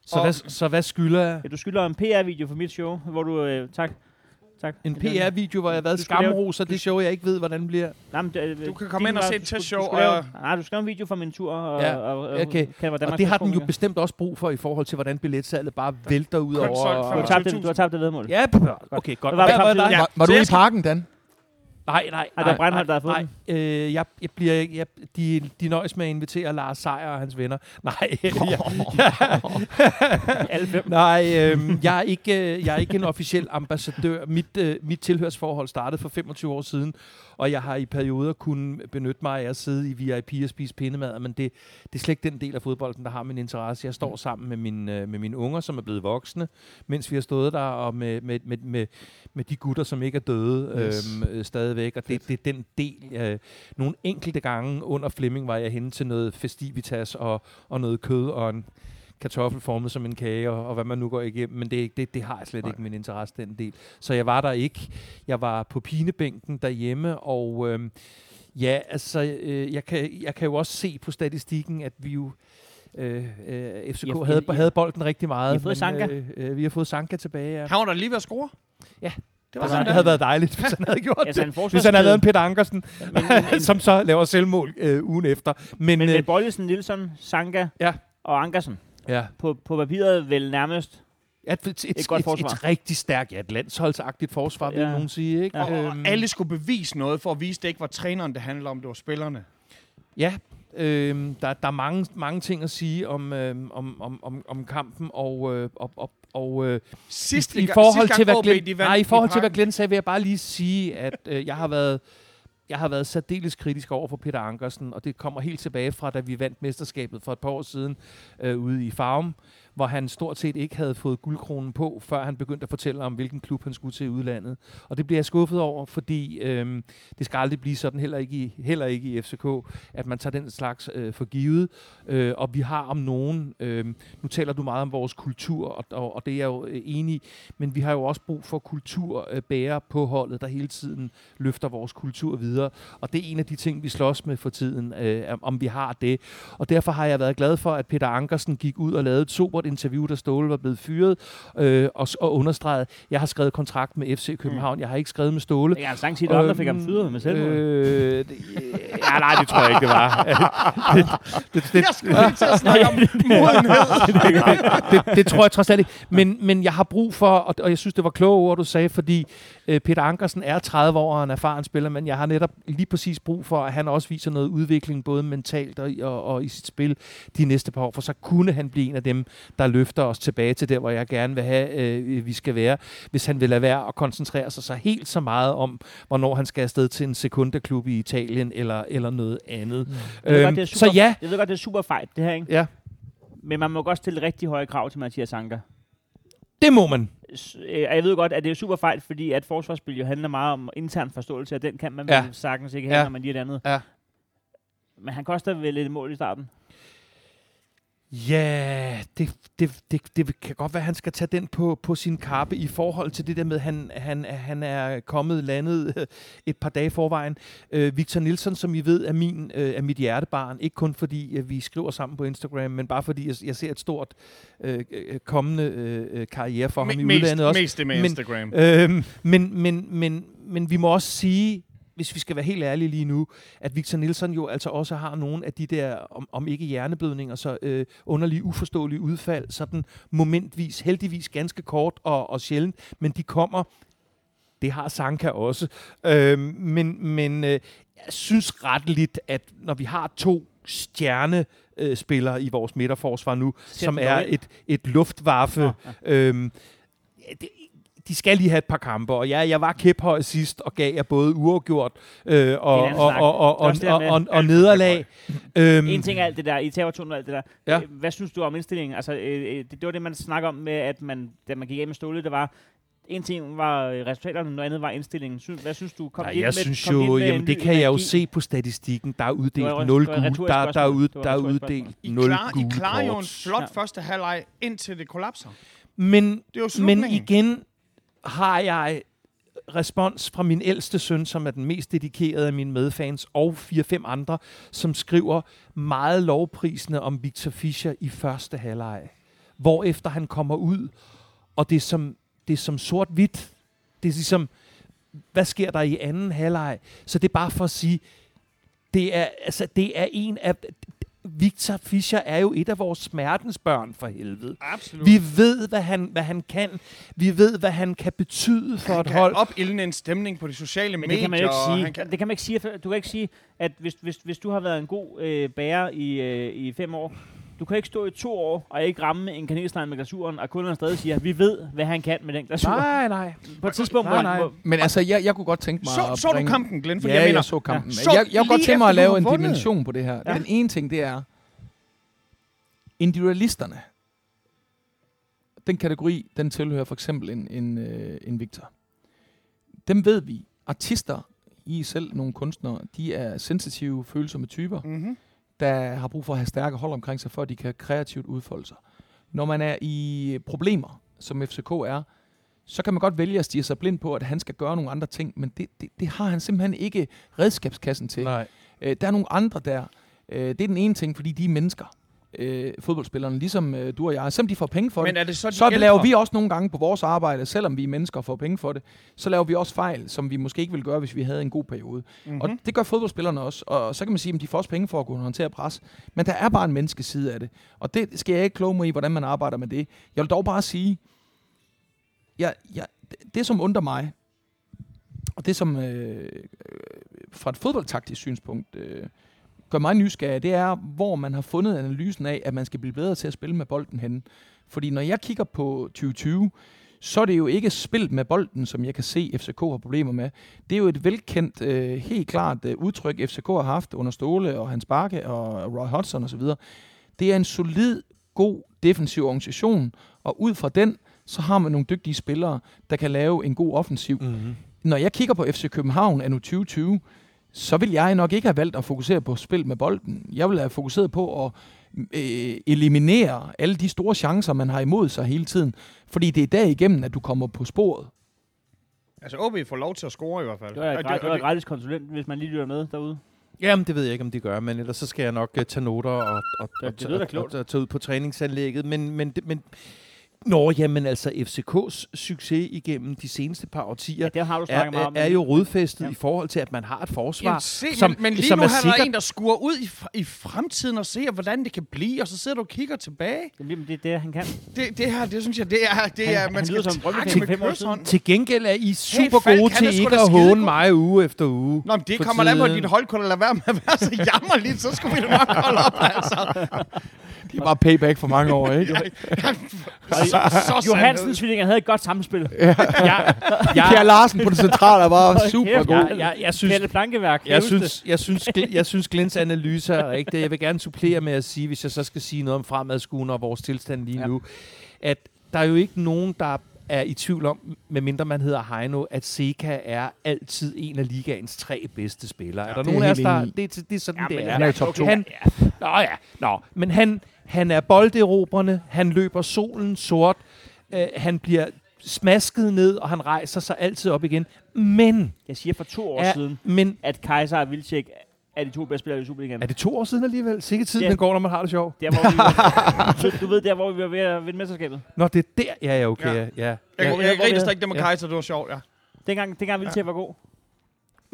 Så, hvad, så hvad skylder jeg? Ja, du skylder en PR-video for mit show, hvor du, øh, tak, tak. En PR-video, hvor jeg har været skamroser, det show, jeg ikke ved, hvordan bliver. Nej, men det, Du kan komme ind og se skulle lave, og- nej, du skal en video fra min tur. Og, Ja, og, og, okay. Kan, hvordan Og det har den jo bestemt også brug for i forhold til, hvordan billetsalget bare vælter ud over. Du har tabt det, du har tabt det vedmål. Ja, okay, godt. Var du i parken, Dan? Nej, nej, er Breinholt, der har fået nej, øh, jeg, jeg bliver, ikke- jeg, de, de nøjes med at invitere Lars Seier og hans venner. Nej, jeg, Alle fem. nej øh, jeg, er ikke, øh, jeg er ikke en officiel ambassadør. Mit, øh, mit tilhørsforhold startede for 25 år siden, og jeg har i perioder kunnet benytte mig af at sidde i VIP og spise pindemad, men det, det er slet ikke den del af fodbolden, der har min interesse. Jeg står sammen med, min, øh, med mine unger, som er blevet voksne, mens vi har stået der, og med, med, med, med, med de gutter, som ikke er døde Yes. øhm, øh, stadigvæk. Og det, det er den del. Øh, nogle enkelte gange under Flemming var jeg henne til noget festivitas og, og noget kød og en kartoffel formet som en kage, og, og hvad man nu går igennem, men det, det, det har jeg slet Nej. ikke min interesse, den del. Så jeg var der ikke. Jeg var på pinebænken derhjemme, og øhm, ja, altså, øh, jeg, kan, jeg kan jo også se på statistikken, at vi jo Øh, øh, FCK har- havde, havde bolden rigtig meget. I har fået Sanka? Øh, øh, vi har fået Sanka tilbage, ja. Han var der lige ved at score. Ja. Det var Det, sådan, det havde været dejligt, hvis han havde gjort Altså, det. Hvis han havde lavet en Peter Ankersen, men, men, men, som så laver selvmål øh, ugen efter. Men, men øh, med Bøjlesen, Nielsen, Sanka Ja. og Ankersen ja, på, på papiret vel nærmest et, et, et, Et godt et, forsvar. et rigtig stærkt, ja, et landsholdsagtigt forsvar, vil Ja. nogen sige. Ikke? Ja. Og, og alle skulle bevise noget for at vise, at det ikke var træneren, det handlede om, det var spillerne. Ja, øh, der, der er mange, mange ting at sige om, øh, om, om, om, om kampen, og, øh, og, og, og øh, Sidste i, i forhold sidste til, hvad Glenn, nej, i forhold til, hvad. Glenn sagde, vil jeg bare lige sige, at øh, jeg har været jeg har været særdeles kritisk over for Peter Ankersen, og det kommer helt tilbage fra, da vi vandt mesterskabet for et par år siden øh, ude i Farum, hvor han stort set ikke havde fået guldkronen på, før han begyndte at fortælle om, hvilken klub han skulle til i udlandet. Og det bliver jeg skuffet over, fordi øh, det skal aldrig blive sådan, heller ikke i, heller ikke i FCK, at man tager den slags øh, for givet. Øh, og vi har om nogen, øh, nu taler du meget om vores kultur, og, og, og det er jeg jo øh, enig i, men vi har jo også brug for kulturbærere øh, på holdet, der hele tiden løfter vores kultur videre. Og det er en af de ting, vi slås med for tiden, øh, om- om vi har det. Og derfor har jeg været glad for, at Peter Ankersen gik ud og lavede et sobert interview, der Ståle var blevet fyret, øh, og, og understreget, jeg har skrevet kontrakt med FC København, jeg har ikke skrevet med Ståle. Jeg kan altså sige, at andre fik ham fyret med selv. Øh, det, ja, nej, det tror jeg ikke, det var. det, det, det, Jeg skulle ikke til at snakke om modenhed. det, det tror jeg trods alt ikke. Men, men jeg har brug for, og, og jeg synes, det var kloge ord, du sagde, fordi øh, Peter Ankersen er 30 år og en erfaren spiller, men jeg har netop lige præcis brug for, at han også viser noget udvikling, både mentalt og, og, og i sit spil de næste par år, for så kunne han blive en af dem, der løfter os tilbage til der, hvor jeg gerne vil have, øh, vi skal være, hvis han vil lade være at koncentrere sig så helt så meget om, hvornår han skal afsted til en sekundeklub i Italien eller, eller noget andet. Mm. Ved, godt, det er så super, ja, jeg ved godt, det er super fejt, det her, ikke? ja, Men man må godt stille rigtig høje krav til Mathias Anker. det må man. Øh, jeg ved godt, at det er super fejt, fordi at forsvarsspil jo handler meget om intern forståelse, og den kan man Ja. sagtens ikke have, Ja. når man lige et andet. Ja. Men han koster vel et mål i starten. Ja, det, det, det, det kan godt være, at han skal tage den på, på sin kappe i forhold til det der med, at han, han, han er kommet landet øh, et par dage forvejen. Øh, Victor Nielsen, som I ved, er, min, øh, er mit hjertebarn. Ikke kun fordi, at vi skriver sammen på Instagram, men bare fordi, jeg, jeg ser et stort øh, øh, kommende øh, karriere for ham i mest, udlandet også. mest det med Men- Instagram. Øhm, men, men, men, men vi må også sige, hvis vi skal være helt ærlige lige nu, at Victor Nielsen jo altså også har nogle af de der, om, om ikke hjerneblødninger, så øh, underlige, uforståelige udfald, sådan momentvis, heldigvis ganske kort og, og sjældent, men de kommer, det har Sanka også, øhm, men, men øh, jeg synes retteligt, at når vi har to stjerne øh, spillere i vores midterforsvar nu, Ser som er et, et luftvaffe, Nå, ja. Øhm, ja, det, de skal lige have et par kampe, og ja, jeg var kæphøj sidst og gav jer både uafgjort øh, og, og, og, og, og, og, og, og nederlag. Øhm, En ting er alt det der, I tager og alt det der. Ja. Øh, Hvad synes du om indstillingen? Altså, øh, øh, det, det var det, man snakker om med, at man, da man gik af med Ståle, det var, en ting var øh, resultaterne, noget andet var indstillingen. Synes, hvad synes du? Kom Nej, ind jeg med, synes kom jo, med en jamen, det kan jeg jo energi. se på statistikken. Der er var uddelt 0 var et gule. retorisk Der, der, er ud, der er uddelt I, 0 klar, I gule klarer jo en flot Ja. første halvleg, indtil det kollapser. Men, Det er jo men igen har jeg respons fra min ældste søn, som er den mest dedikerede af mine medfans, og 4-5 andre, som skriver meget lovprisende om Victor Fischer i første halvleg. efter han kommer ud, og det er som, det er som sort-hvidt. Det det er ligesom, hvad sker der i anden halvleg? Så det er bare for at sige, det er, altså, det er en af... Victor Fischer er jo et af vores smertensbørn for helvede. Absolut. Vi ved, hvad han, hvad han kan. Vi ved, hvad han kan betyde for han et kan hold. opildne en stemning på de sociale Men medier. det kan man jo ikke sige. Han kan, Det kan man ikke sige. Du kan ikke sige, at hvis, hvis, hvis du har været en god øh, bærer i, øh, i fem år, du kan ikke stå i to år og ikke ramme en kanelstreng med glasuren, og kunderne stadig siger, vi ved, hvad han kan med den glasur. Nej, nej. På et tidspunkt, Nej, hvor, nej. hvor Men altså, jeg, jeg kunne godt tænke mig så, at så du bringe... kampen, Glenn? For ja, jeg mener, jeg så kampen. Ja. Så Jeg, jeg kunne godt tænke mig at du lave en vundet. dimension på det her. Ja. Den ene ting, det er individualisterne. Den kategori, den tilhører for eksempel en, en, øh, en Victor. Dem ved vi. Artister, I selv nogle kunstnere, de er sensitive, følsomme typer, Mm-hmm. Der har brug for at have stærke hold omkring sig, for at de kan kreativt udfolde sig. Når man er i problemer, som FCK er, så kan man godt vælge at stige sig blind på, at han skal gøre nogle andre ting, men det, det, det har han simpelthen ikke redskabskassen til. Nej. Øh, der er nogle andre der. Øh, det er den ene ting, fordi de er mennesker, øh, fodboldspillerne, ligesom øh, du og jeg. Selvom de får penge for Men det, er det så de så ældre? laver vi også nogle gange på vores arbejde, selvom vi er mennesker og får penge for det, så laver vi også fejl, som vi måske ikke ville gøre, hvis vi havde en god periode. Mhm. Mm-hmm. Og det gør fodboldspillerne også. Og så kan man sige, at de får også penge for at kunne håndtere pres. Men der er bare en menneskeside af det. Og det skal jeg ikke kloge mig i, hvordan man arbejder med det. Jeg vil dog bare sige, jeg, jeg, det, det som undrer mig, og det som øh, øh, fra et fodboldtaktisk synspunkt øh, gør mig nysgerrig, det er, hvor man har fundet analysen af, at man skal blive bedre til at spille med bolden henne. Fordi når jeg kigger på 2020, så er det jo ikke spil med bolden, som jeg kan se, FCK har problemer med. Det er jo et velkendt, øh, helt klart øh, udtryk, FCK har haft under Ståle og Hans Bakke og Roy Hodgson osv. Det er en solid, god defensiv organisation, og ud fra den, så har man nogle dygtige spillere, der kan lave en god offensiv. Mm-hmm. Når jeg kigger på FC København anno 2020, så vil jeg nok ikke have valgt at fokusere på spil med bolden. Jeg vil have fokuseret på at øh, eliminere alle de store chancer, man har imod sig hele tiden. Fordi det er derigennem, at du kommer på sporet. Altså, OB får lov til at score i hvert fald. Det var, Og et, gra- det var og gratis konsulent, hvis man lige lytter med derude. Jamen, det ved jeg ikke, om de gør, men ellers så skal jeg nok uh, tage noter og, og, Ja, og, det da og, klogt. og, og tage ud på træningsanlægget. Men, men, det- men Nå, jamen altså, FCK's succes igennem de seneste par årtier Ja, det har du er, meget om. er, jo rodfæstet Ja. i forhold til, at man har et forsvar, Jamen, se, som, men, men lige som nu er der sikkert... en, der skuer ud i, i fremtiden og ser, hvordan det kan blive, og så sidder du og kigger tilbage. Jamen, det er det, han kan. Det, det her, det synes jeg, det er, det Han- er han man lyder skal takke med fem år kørshånd. Til gengæld er I super Falk, gode han til ikke at håne mig uge efter uge. Nå, men det kommer an på, at dit hold kunne lade være med at være så jammerligt, så skulle vi nok holde op, altså. Det er bare payback for mange år, ikke? Johansens tvillinger havde et godt samspil. Jeg, Ja. Per Larsen på det centrale er bare super god. jeg, jeg, jeg synes, Pelle Plankeværk. Jeg synes, jeg synes, jeg synes Glens analyse er rigtig. Jeg vil gerne supplere med at sige, hvis jeg så skal sige noget om fremadskuende og vores tilstand lige Ja. ja. nu, at der er jo ikke nogen, der er i tvivl om, medmindre man hedder Heino, at Seca er altid en af ligaens tre bedste spillere. Ja, er der er nogen af os, der... Det, det er sådan, Ja, det er. Han er i top to. Han, nå ja, nå, men han, han er bolderobrende, han løber solen sort, øh, han bliver smasket ned, og han rejser sig altid op igen. Men, Jeg siger for to år er, siden, men at Kaiser og Vilcek er de to bedste spillere i Superligaen. er det to år siden alligevel? Sikke tid, Ja. den går, når man har det sjovt. Der, hvor vi var, du, ved, der hvor vi var ved at vinde mesterskabet. Nå, det er der. Ja, ja, okay. Ja. Ja. Ja. Jeg, Ja. jeg, hvor jeg vi griner havde- ikke det med Ja. Kaiser, det var sjovt, ja. Dengang, dengang Vilcek var god.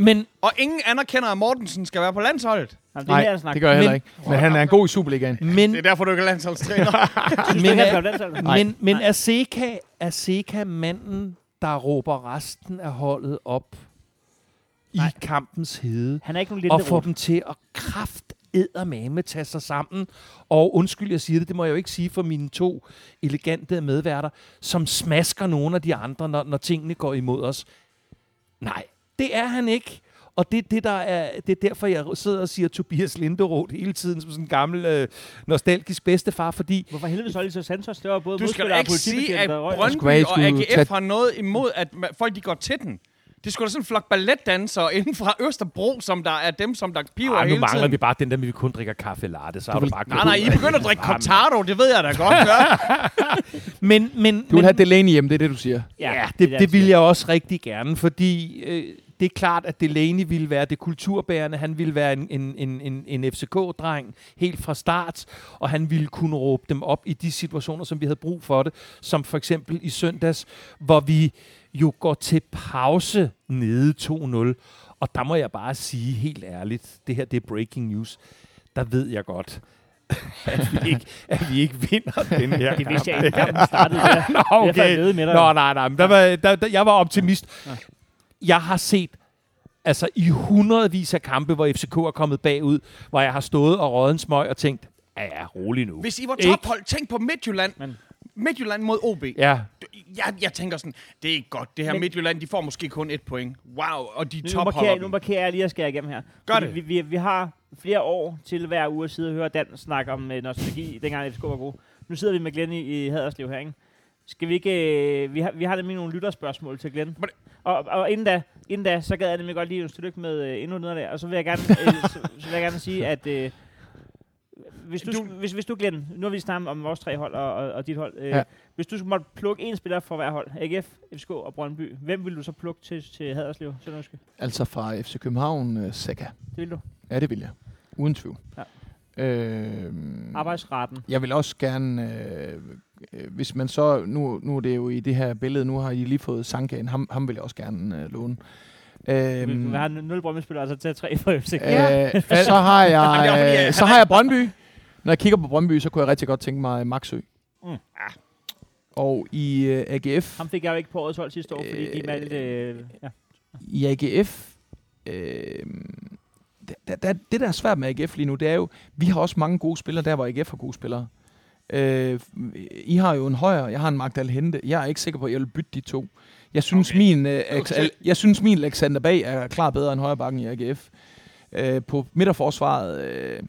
Men, Og ingen anerkender, at Mortensen skal være på landsholdet. Jamen, det er Nej, snakker. det gør jeg heller Men- ikke. Men han er en god i Superligaen. men, Det er derfor, du ikke er landsholdstræner. Men, er, men, men er Seca, er Seca manden, der råber resten af holdet op i Nej. kampens hede? Han er ikke nogen og lille få dem til at kraft eddermame tage sig sammen. Og undskyld, jeg siger det, det må jeg jo ikke sige for mine to elegante medværter, som smasker nogle af de andre, når, når tingene går imod os. Nej, det er han ikke. Og det, er det, der er, det er derfor, jeg sidder og siger Tobias Linderoth hele tiden som sådan en gammel, øh, nostalgisk bedstefar, fordi Hvorfor helvede så lige så Santos? Det var både Du skal ikke sige, at. Brøndby og AGF har noget imod, at folk de går til den. Det skulle da sådan en flok balletdansere inden fra Østerbro, som der er dem, som der piver Ej, nu hele mangler tiden. vi bare den der, vi kun drikker kaffe latte, så har du bare Nej, nej, I begynder at drikke Cortado, det ved jeg da godt. Ja. Men, men, Du vil men, have Delaney hjem, det er det, du siger. Ja, det det, det, det vil jeg også rigtig gerne, fordi øh, det er klart, at Delaney ville være det kulturbærende. Han ville være en, en, en, en, en FCK-dreng helt fra start, og han ville kunne råbe dem op i de situationer, som vi havde brug for det. Som for eksempel i søndags, hvor vi jo går til pause nede 2-0. Og der må jeg bare sige helt ærligt, det her det er breaking news. Der ved jeg godt, at vi ikke, at vi ikke vinder den her Det vidste jeg ikke, kampen startede. Det er, Nå, jeg okay. ved med dig. Nå, nej, nej. Men der var, der, der, jeg var optimist. Jeg har set altså i hundredvis af kampe, hvor FCK er kommet bagud, hvor jeg har stået og røget en smøg og tænkt, ja, ja, rolig nu. Hvis I var tophold, tænk på Midtjylland. Men- Midtjylland mod OB. Ja, Jeg, jeg tænker sådan, det er ikke godt. Det her Men- Midtjylland, de får måske kun et point. Wow, og de Nu topholder markerer, nu markerer jeg lige at skære igennem her. Gør Fordi det. Vi, vi, vi har flere år til hver uge at sidde og høre Dan snakke om øh, nostalgi, dengang FCK var god. Nu sidder vi med Glenn i, i Haderslev her, ikke? Skal vi ikke... Øh, vi, har, vi har nemlig nogle lytterspørgsmål til Glenn. Men- Og, og inden, da, inden da, så gad jeg nemlig godt lige et stykke med øh, endnu noget der. Og så vil jeg gerne, øh, så, så vil jeg gerne sige, at... Øh, hvis du, Du- hvis, hvis du Glenn, nu har vi snakket om vores tre hold og, og, og dit hold. Øh, Ja. Hvis du måtte plukke en spiller fra hver hold, AGF, FCK og Brøndby, hvem vil du så plukke til, til Haderslev? Sønderjyske? Altså fra FC København, uh, Saka. Det vil du. Ja, det vil jeg. Uden tvivl. Ja. Øh, Arbejdsretten. jeg vil også gerne, øh, øh, hvis man så, nu, nu er det jo i det her billede, nu har I lige fået Sankaen, ham, ham vil jeg også gerne øh, låne. Øhm, Øh, vi har nul Brøndby-spillere, altså til tre for FCK. øh, så har jeg, øh, så har jeg Brøndby. Når jeg kigger på Brøndby, så kunne jeg rigtig godt tænke mig Maxø. Mm. Og i øh, AGF, Ham fik jeg jo ikke på årets hold sidste år, fordi de Øh, valgte... Øh, ja. i AGF, øh, det, det, det der er svært med AGF lige nu, det er jo, vi har også mange gode spillere der, hvor AGF har gode spillere. Øh, I har jo en højre, jeg har en Magdal Hente. Jeg er ikke sikker på, at jeg vil bytte de to. Jeg synes, Okay. min, øh, Okay. jeg synes min Alexander Bag er klart bedre end højre bakken i AGF. Øh, på midterforsvaret øh,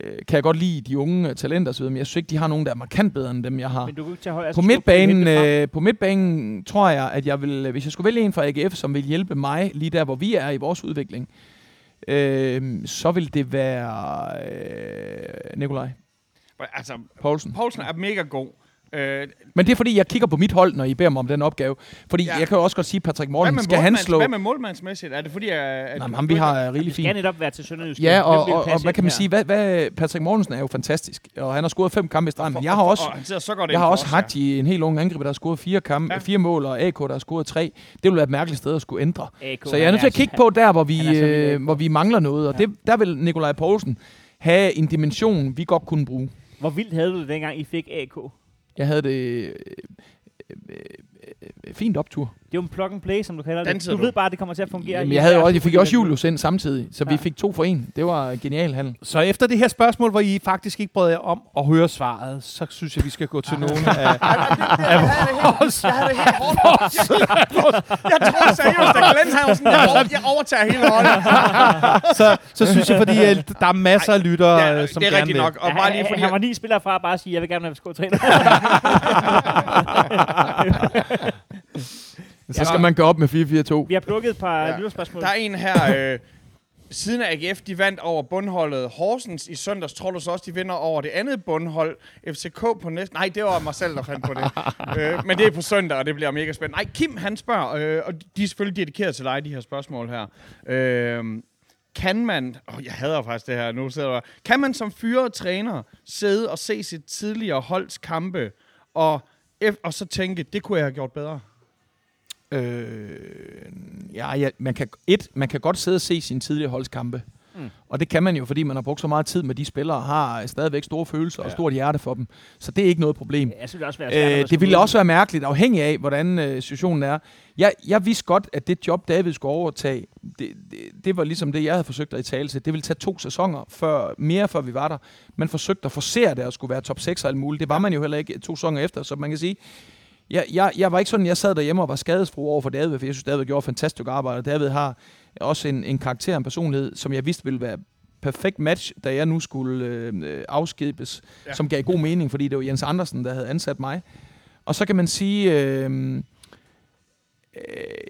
øh, kan jeg godt lide de unge øh, talenter osv., men jeg synes ikke, de har nogen, der er markant bedre end dem, jeg har. Men du kunne ikke tage højre... På midtbanen, øh, på midtbanen tror jeg, at jeg vil, hvis jeg skulle vælge en fra AGF, som vil hjælpe mig lige der, hvor vi er i vores udvikling, øh, så vil det være øh, Nikolaj Altså, Poulsen. Poulsen er mega god. Øh, Men det er fordi, jeg kigger på mit hold, når I beder mig om den opgave. Fordi Ja. jeg kan jo også godt sige, Patrick Morten, skal han slå... hvad med målmandsmæssigt? Er det fordi, at, Nej, men ham vi har er Det rigtig skal fint. netop være til Sønderjysk. Ja, og, og, og hvad kan man her? sige? Hvad, hvad, Patrick Mortensen er jo fantastisk, og han har scoret fem kampe i streg, men jeg har også... Og så godt Jeg har også os, haft i en helt ung angriber, der har scoret fire, kampe, Ja. fire mål, og AK, der har scoret tre. Det ville være et mærkeligt sted at skulle ændre. AK, Så jeg er nødt til at kigge på der, hvor vi, øh, hvor vi mangler noget, og Ja. det, der vil Nikolaj Poulsen have en dimension, vi godt kunne bruge. Hvor vildt havde du det, dengang I fik AK? Jeg havde det øh, øh, øh fint optur. Det er jo en plug and play, som du kalder det. Dansede Du du? ved bare, at det kommer til at fungere. Jamen, jeg, havde også, jeg fik også. Julius ind samtidig, så vi Ja. fik to for en. Det var genial handel. Så efter det her spørgsmål, hvor I faktisk ikke brød jer om at høre svaret, så synes jeg, vi skal gå til nogle af, af vores... Jeg havde det helt hårdt. Jeg tror seriøst, at Glenn sådan, jeg, over, jeg overtager hele holdet. Så, så synes jeg, fordi øh, der er masser af lyttere, Ja, øh, som det er gerne rigtigt nok. Og bare lige fordi, han var ni spillere fra at bare sige, jeg vil gerne være FCK-træner. Så skal man gå op med 4-4-2. Vi har plukket et par Ja. lytterspørgsmål. Der er en her, øh, siden af AGF, de vandt over bundholdet Horsens i søndags. Tror du så også, de vinder over det andet bundhold, FCK på næste? Nej, det var mig selv, der fandt på det. øh, men det er på søndag, og det bliver mega spændende. Nej, Kim han spørger, øh, og de er selvfølgelig dedikeret til dig, de her spørgsmål her. Øh, kan man, oh, jeg hader faktisk det her, nu sidder der, kan man som fyret træner sidde og se sit tidligere holds kampe, og, og så tænke, det kunne jeg have gjort bedre? Øh, ja, ja, man kan, et, man kan godt sidde og se sine tidligere holdskampe. Mm. Og det kan man jo, fordi man har brugt så meget tid med de spillere, og har stadigvæk store følelser ja. og stort hjerte for dem. Så det er ikke noget problem. Ja, det også være svært, Øh, det ville også være mærkeligt, afhængig af, hvordan øh, situationen er. Jeg, jeg vidste godt, at det job, David skulle overtage, det, det, det var ligesom det, jeg havde forsøgt at i tale til. Det ville tage to sæsoner, før, mere før vi var der. Man forsøgte at forsere det og skulle være top 6 og alt muligt. Det var man jo heller ikke to sæsoner efter, så man kan sige, jeg, jeg, jeg var ikke sådan, jeg sad derhjemme og var skadesfru over for David, for jeg synes, David gjorde fantastisk arbejde. Og David har også en, en karakter, en personlighed, som jeg vidste ville være perfekt match, da jeg nu skulle øh, afskedbes, Ja. som gav god mening, fordi det var Jens Andersen, der havde ansat mig. Og så kan man sige, øh,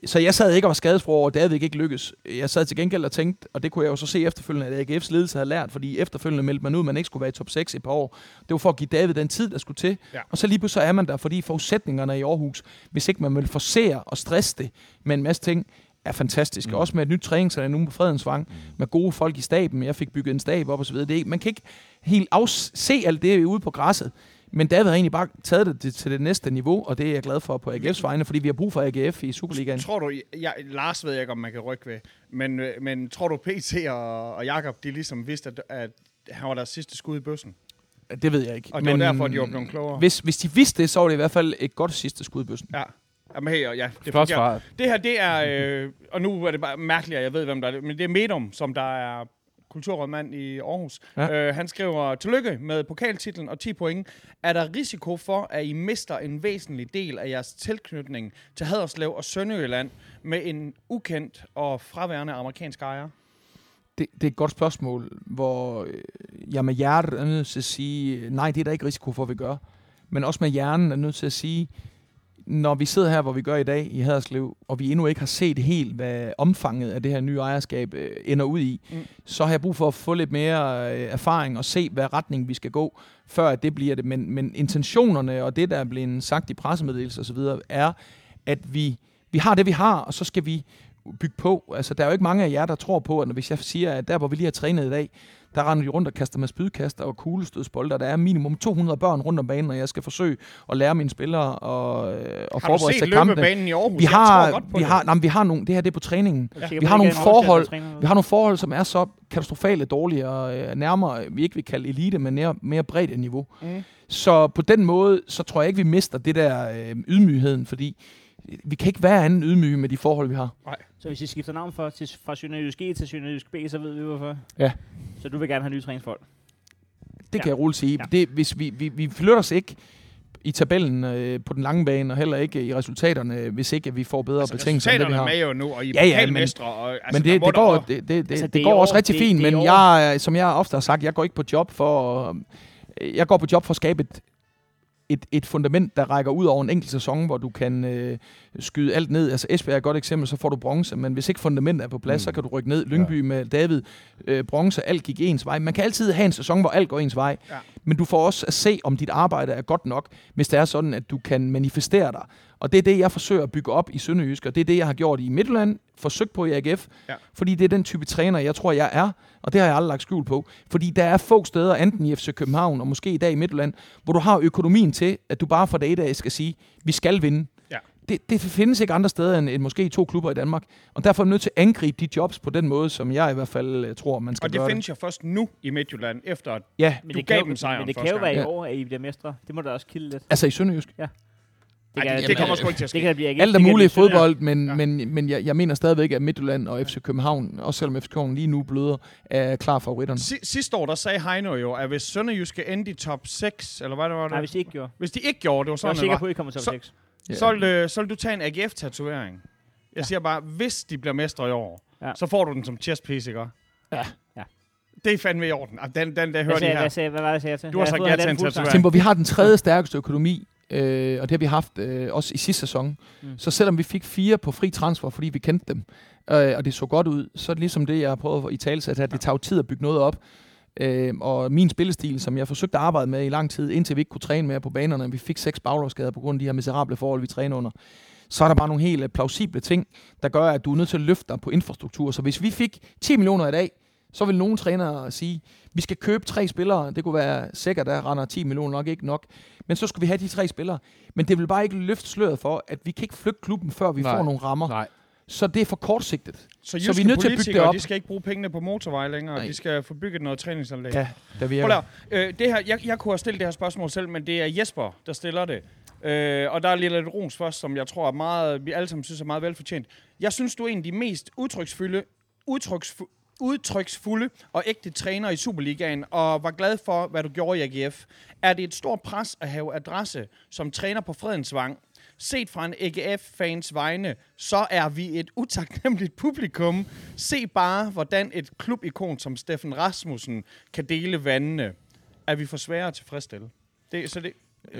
så jeg sad ikke og var skadesfru over, at David ikke lykkes. Jeg sad til gengæld og tænkte, og det kunne jeg jo så se efterfølgende, at AGF's ledelse havde lært, fordi efterfølgende meldte man ud, at man ikke skulle være i top 6 i et par år. Det var for at give David den tid, der skulle til. Ja. Og så lige pludselig er man der, fordi forudsætningerne i Aarhus, hvis ikke man vil forsere og stresse det med en masse ting, er fantastisk. Mm. Også med et nyt træningscenter nu på Fredensvang, mm. med gode folk i staben. Jeg fik bygget en stab op og så videre. Det er, man kan ikke helt afse alt det ude på græsset. Men David har egentlig bare taget det til- det næste niveau, og det er jeg glad for på AGF's vegne, fordi vi har brug for AGF i Superligaen. Tror du, jeg, Lars ved jeg ikke, om man kan rykke ved, men, øh, men tror du, PT og, og Jakob de ligesom vidste, at, at han var deres sidste skud i bøssen? Det ved jeg ikke. Og det var derfor, de var blevet klogere? Hvis, hvis de vidste det, så var det i hvert fald et godt sidste skud i bøssen. Ja. Jamen, hey, ja, det Flot svaret. Det her, det er, øh, og nu er det bare mærkeligt, at jeg ved, hvem der er det, men det er Medum, som der er kulturrådmand i Aarhus. Ja. Øh, han skriver, tillykke med pokaltitlen og 10 point. Er der risiko for, at I mister en væsentlig del af jeres tilknytning til Haderslev og Sønderjylland med en ukendt og fraværende amerikansk ejer? Det, det er et godt spørgsmål, hvor øh, jeg med hjertet er nødt til at sige, nej, det er der ikke risiko for, at vi gør. Men også med hjernen er nødt til at sige, når vi sidder her, hvor vi gør i dag i Haderslev, og vi endnu ikke har set helt, hvad omfanget af det her nye ejerskab øh, ender ud i, Mm. så har jeg brug for at få lidt mere øh, erfaring og se, hvad retning vi skal gå, før det bliver det. Men, men intentionerne og det, der er blevet sagt i pressemeddelelser osv., er, at vi, vi har det, vi har, og så skal vi bygge på. Altså, der er jo ikke mange af jer, der tror på, at når hvis jeg siger, at der, hvor vi lige har trænet i dag, der render de rundt og kaster med spydkaster og kuglestødsbolde, og der er minimum 200 børn rundt om banen, og jeg skal forsøge at lære mine spillere og, øh, og forberede set sig kampene. i Aarhus? Vi har, vi det. har, nej, vi har nogle, det her det er på træningen. Sikker Vi har nogle forhold-. Vi har nogle forhold, som er så katastrofale dårlige, og øh, nærmere, vi ikke vil kalde elite, men mere, mere bredt niveau. Mm. Så på den måde, så tror jeg ikke, vi mister det der øh, ydmygheden, fordi vi kan ikke være anden ydmyge med de forhold, vi har. Så hvis I skifter navn for, til, fra Sønderjysk E til Sønderjysk B, så ved vi hvorfor? Ja. Så du vil gerne have nye træningsfolk? Det Ja. kan jeg roligt sige. Ja. Det, hvis vi, vi, vi flytter os ikke i tabellen øh, på den lange bane, og heller ikke i resultaterne, hvis ikke vi får bedre Altså, betingelser, end det vi resultaterne har. er med jo nu, og I er Ja, ja, pokalmestre. og, altså, men det, det, går, det, det, det, Altså, det det går år- også rigtig det- fint, det men år. jeg, som jeg ofte har sagt, jeg går ikke på job for at, jeg går på job for at skabe et, et, et fundament, der rækker ud over en enkelt sæson, hvor du kan øh, skyde alt ned. Altså Esbjerg er et godt eksempel, så får du bronze, men hvis ikke fundamentet er på plads, Mm. så kan du rykke ned. Lyngby ja. med David, øh, bronze, alt gik ens vej. Man kan altid have en sæson, hvor alt går ens vej, Ja. men du får også at se, om dit arbejde er godt nok, hvis det er sådan, at du kan manifestere dig. Og det er det, jeg forsøger at bygge op i Sønderjysk, og det er det, jeg har gjort i Midtjylland, forsøgt på i AGF, Ja. fordi det er den type træner, jeg tror, jeg er, og det har jeg aldrig lagt skjul på. Fordi der er få steder, enten i FC København og måske i dag i Midtjylland, hvor du har økonomien til, at du bare fra dag i dag skal sige, vi skal vinde. Ja. Det, det findes ikke andre steder end, end måske to klubber i Danmark. Og derfor er man nødt til at angribe de jobs på den måde, som jeg i hvert fald øh, tror, man skal Og det gøre findes jo først nu i Midtjylland, efter at Ja, Men Du det gav jo- dem sejren Men det kan jo være i år, at I bliver mestre. Det må da også kilde lidt. altså i Sønderjysk. Ej, kan- det, det kommer sgu ikke til at ske. Det kan blive AGF, Alt er det muligt i fodbold, men, Ja. ja. men, men jeg, jeg mener stadigvæk, at Midtjylland og FC København, også selvom FC København lige nu bløder, er klar favoritterne. Si- sidste år, der sagde Heino jo, at hvis Sønderjysk skal ende i top 6, eller hvad det var det? Nej, hvis I ikke gjorde. Hvis de ikke gjorde, det var Jeg er sådan, det sikker på, at I kommer top Så- 6. Ja. så, vil, øh, så vil du tage en AGF-tatovering. Jeg Ja. siger bare, hvis de bliver mestre i år, Ja. så får du den som chest piece, ikke? Ja. Ja. Det er fandme i orden. Ah, Den, den der Hvad, hører de sagde, her. hvad, sagde, hvad var det, jeg sagde til? Du har Jeg sagt ja til en tatovering. Timber, vi har den tredje stærkeste økonomi, øh, og det har vi haft øh, også i sidste sæson. Mm. Så selvom vi fik fire på fri transfer, fordi vi kendte dem, øh, og det så godt ud, så er det ligesom det, jeg har prøvet i tale at det tager jo tid at bygge noget op. Øh, og min spillestil, som jeg forsøgte at arbejde med i lang tid, indtil vi ikke kunne træne mere på banerne, vi fik seks baglovsskader på grund af de her miserable forhold, vi træner under, så er der bare nogle helt øh, plausible ting, der gør, at du er nødt til at løfte dig på infrastruktur. Så hvis vi fik 10 millioner i dag, så vil nogle trænere sige, vi skal købe tre spillere. Det kunne være sikkert, der render 10 millioner nok ikke nok. Men så skulle vi have de tre spillere. Men det vil bare ikke løfte sløret for, at vi kan ikke flytte klubben, før vi Nej. Nej. får nogle rammer. Nej. Så det er for kortsigtet. Så, Så vi er nødt til at bygge det op. de skal ikke bruge pengene på motorvej længere. Nej. De skal få bygget noget træningsanlæg. Ja, der vi at, øh, det her, jeg, jeg kunne have stillet det her spørgsmål selv, men det er Jesper, der stiller det. Øh, og der er lidt ros først, som jeg tror er meget, vi alle sammen synes er meget velfortjent. Jeg synes, du er en af de mest udtryksfulde, udtryksfu- udtryksfulde og ægte træner i Superligaen, og var glad for, hvad du gjorde i AGF. Er det et stort pres at have adresse som træner på Fredensvang? Set fra en AGF-fans vegne, så er vi et utaknemmeligt publikum. Se bare, hvordan et klubikon som Steffen Rasmussen kan dele vandene. Er vi for svære at tilfredsstille? Det, så det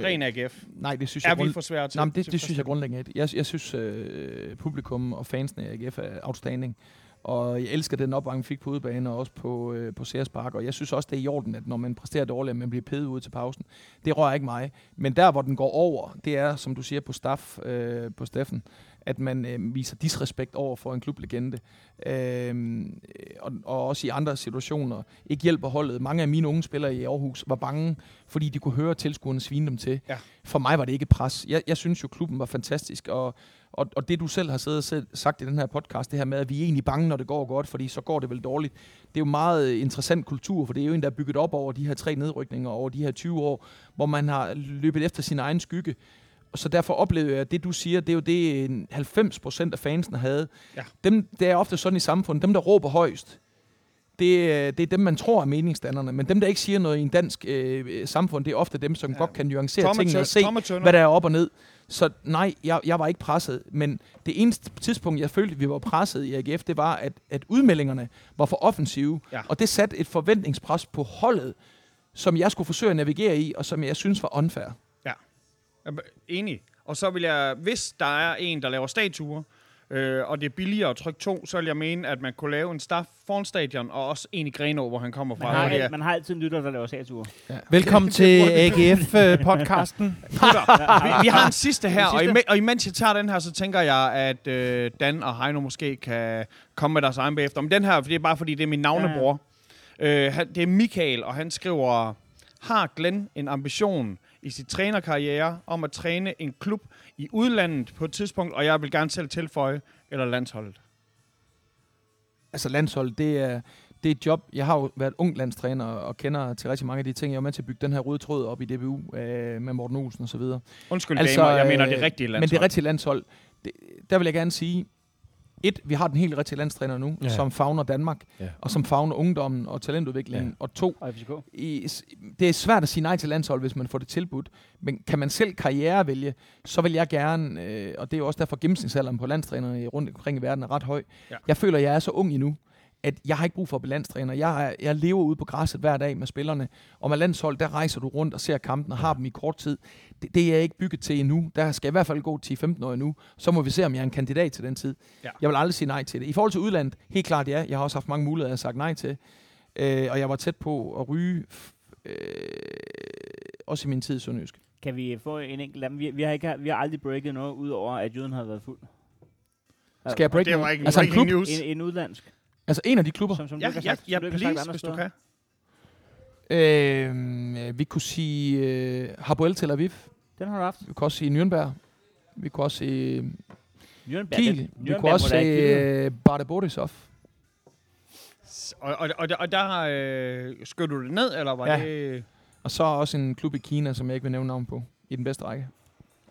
ren AGF. Nej, det synes Er jeg vi grund- for svære til Nej, det, det synes jeg grundlæggende ikke. Jeg, jeg synes, øh, publikum og fansene i AGF er outstanding. Og jeg elsker den opbakning, vi fik på udebane og også på, øh, på Sears Park. Og jeg synes også, det er i orden, at når man præsterer dårligt, at man bliver pedet ud til pausen. Det rører ikke mig. Men der, hvor den går over, det er, som du siger, på staff, øh, på Steffen, at man øh, viser disrespekt over for en klublegende. Øh, og, og også i andre situationer ikke hjælper holdet. Mange af mine unge spillere i Aarhus var bange, fordi de kunne høre tilskuerne svine dem til. Ja. For mig var det ikke pres. Jeg, jeg synes jo, klubben var fantastisk, og, og, og det du selv har siddet og sagt i den her podcast, det her med, at vi er egentlig bange, når det går godt, fordi så går det vel dårligt. Det er jo meget interessant kultur, for det er jo en, der er bygget op over de her tre nedrykninger, over de her 20 år, hvor man har løbet efter sin egen skygge. Så derfor oplevede jeg, at det du siger, det er jo det, en 90% af fansene havde. Ja. Dem, det er ofte sådan i samfundet, dem der råber højst, det, er- det er dem, man tror er meningsdannerne. Men dem, der ikke siger noget i en dansk øh, samfund, det er ofte dem, som ja. godt kan nuancere Tomme tingene og se, hvad der er op og ned. Så nej, jeg, jeg var ikke presset. Men det eneste tidspunkt, jeg følte, vi var presset i AGF, det var, at, at udmeldingerne var for offensive. Ja. Og det satte et forventningspres på holdet, som jeg skulle forsøge at navigere i, og som jeg synes var unfair. Er Enig. Og så vil jeg, hvis der er en, der laver statuer, øh, og det er billigere at trykke to, så vil jeg mene, at man kunne lave en staff foran stadion, og også en i Grenå, hvor han kommer fra. Man har, al- man har altid en lytter, der laver statuer. Velkommen til AGF-podcasten. Gutter, vi, vi har en sidste her, En og, sidste? ime, og imens jeg tager den her, så tænker jeg, at øh, Dan og Heino måske kan komme med deres egen bagefter. Men den her, det er bare fordi, det er min navnebror. Øh, han, det er Michael, og han skriver, har Glenn en ambition i sit trænerkarriere om at træne en klub i udlandet på et tidspunkt, og jeg vil gerne selv tilføje, eller landsholdet? Altså landshold, det er, det er et job. Jeg har jo været ung landstræner og kender til rigtig mange af de ting. Jeg var med til at bygge den her røde tråd op i DBU øh, med Morten Olsen og så videre. Undskyld, Altså, damer, jeg mener øh, det rigtige landshold. Men det rigtige landshold, det, der vil jeg gerne sige, et, vi har den helt rigtige landstræner nu, Ja. som fagner Danmark, Ja. og som fagner ungdommen og talentudviklingen. Ja. Og to, FCK. i, det er svært at sige nej til landshold, hvis man får det tilbudt. Men kan man selv karriere vælge, så vil jeg gerne, øh, og det er jo også derfor gennemsnitsalderen på landstrænere i- rundt omkring i verden er ret høj. Ja. Jeg føler, at jeg er så ung endnu, at jeg har ikke brug for at blive landstræner. Jeg, jeg lever ude på græsset hver dag med spillerne, og med landshold, der rejser du rundt og ser kampen og har dem i kort tid. Det, det er jeg ikke bygget til endnu. Der skal jeg i hvert fald gå 10-15 år endnu. Så må vi se, om jeg er en kandidat til den tid. Ja. Jeg vil aldrig sige nej til det. I forhold til udlandet, helt klart ja. Jeg har også haft mange muligheder, jeg har sagt nej til. Øh, og jeg var tæt på at ryge, øh, også i min tid i Sønderjysk. Kan vi få en enkelt af dem? Vi, vi, har, ikke, vi har aldrig breaket noget, udover at jøden har været fuld. Skal jeg break det var ikke Altså en klub? news. En, en udlandsk. Altså en af de klubber? Som, som Ja, ja, sagt, ja, sagt please, andre hvis du kan. Øh, vi kunne sige øh, Hapoel Tel Aviv. Den har du haft. Vi kunne også sige Nürnberg. Vi kunne også sige Nürnberg. Kiel. den- Vi Nürnberg kunne også sige øh, Barte Borisov. Og, og, og, og der øh, skød du det ned, eller var Ja. det... Og så også en klub i Kina, som jeg ikke vil nævne navn på. I den bedste række.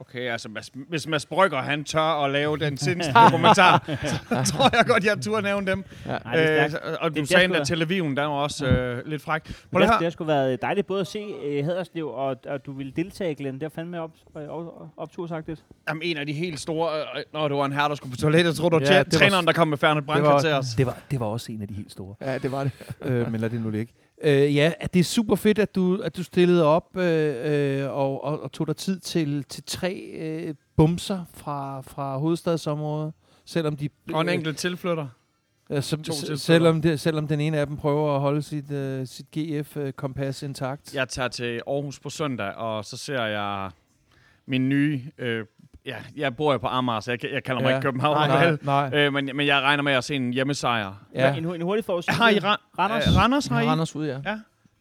Okay, altså Mads, hvis Mads Brygger, han tør at lave den sindssyge kommentar, så tror jeg godt, jeg turde nævne dem. Ja. Nej, det er Øh, og du Det- sagde det endda skulle- Tel Aviv'en, der var også øh, lidt fræk. Prøv Det, her. det har sgu været dejligt både at se uh, Haderslev, og, og du ville deltage, Glenn. Det er fandme op, op, optursagtigt. Jamen, en af de helt store... Øh, når du var en herre, der skulle på toilettet, tror du, Ja, det var- træneren, der kom med Færne Brandt til os. det, var, det var også en af de helt store. ja, det var det. øh, men lad det nu ligge. Øh, ja, at det er super fedt, at du, at du stillede op øh, øh, og, og, og tog dig tid til, til tre øh, bumser fra, fra hovedstadsområdet. Selvom de Og en enkelt tilflytter. øh, som, to selvom, det, selvom den ene af dem prøver at holde sit, øh, sit GF-kompas intakt. Jeg tager til Aarhus på søndag, og så ser jeg min nye... Øh, ja, jeg bor jo på Amager, så jeg, jeg kalder mig Ja. ikke København. nej, vel? nej, nej. Øh, men, men jeg regner med at se en hjemmesejr. Ja. En, en hurtig forudsigelse. Har I Ra- Randers? Øh, Randers har I? Randers ud, ja. Ja.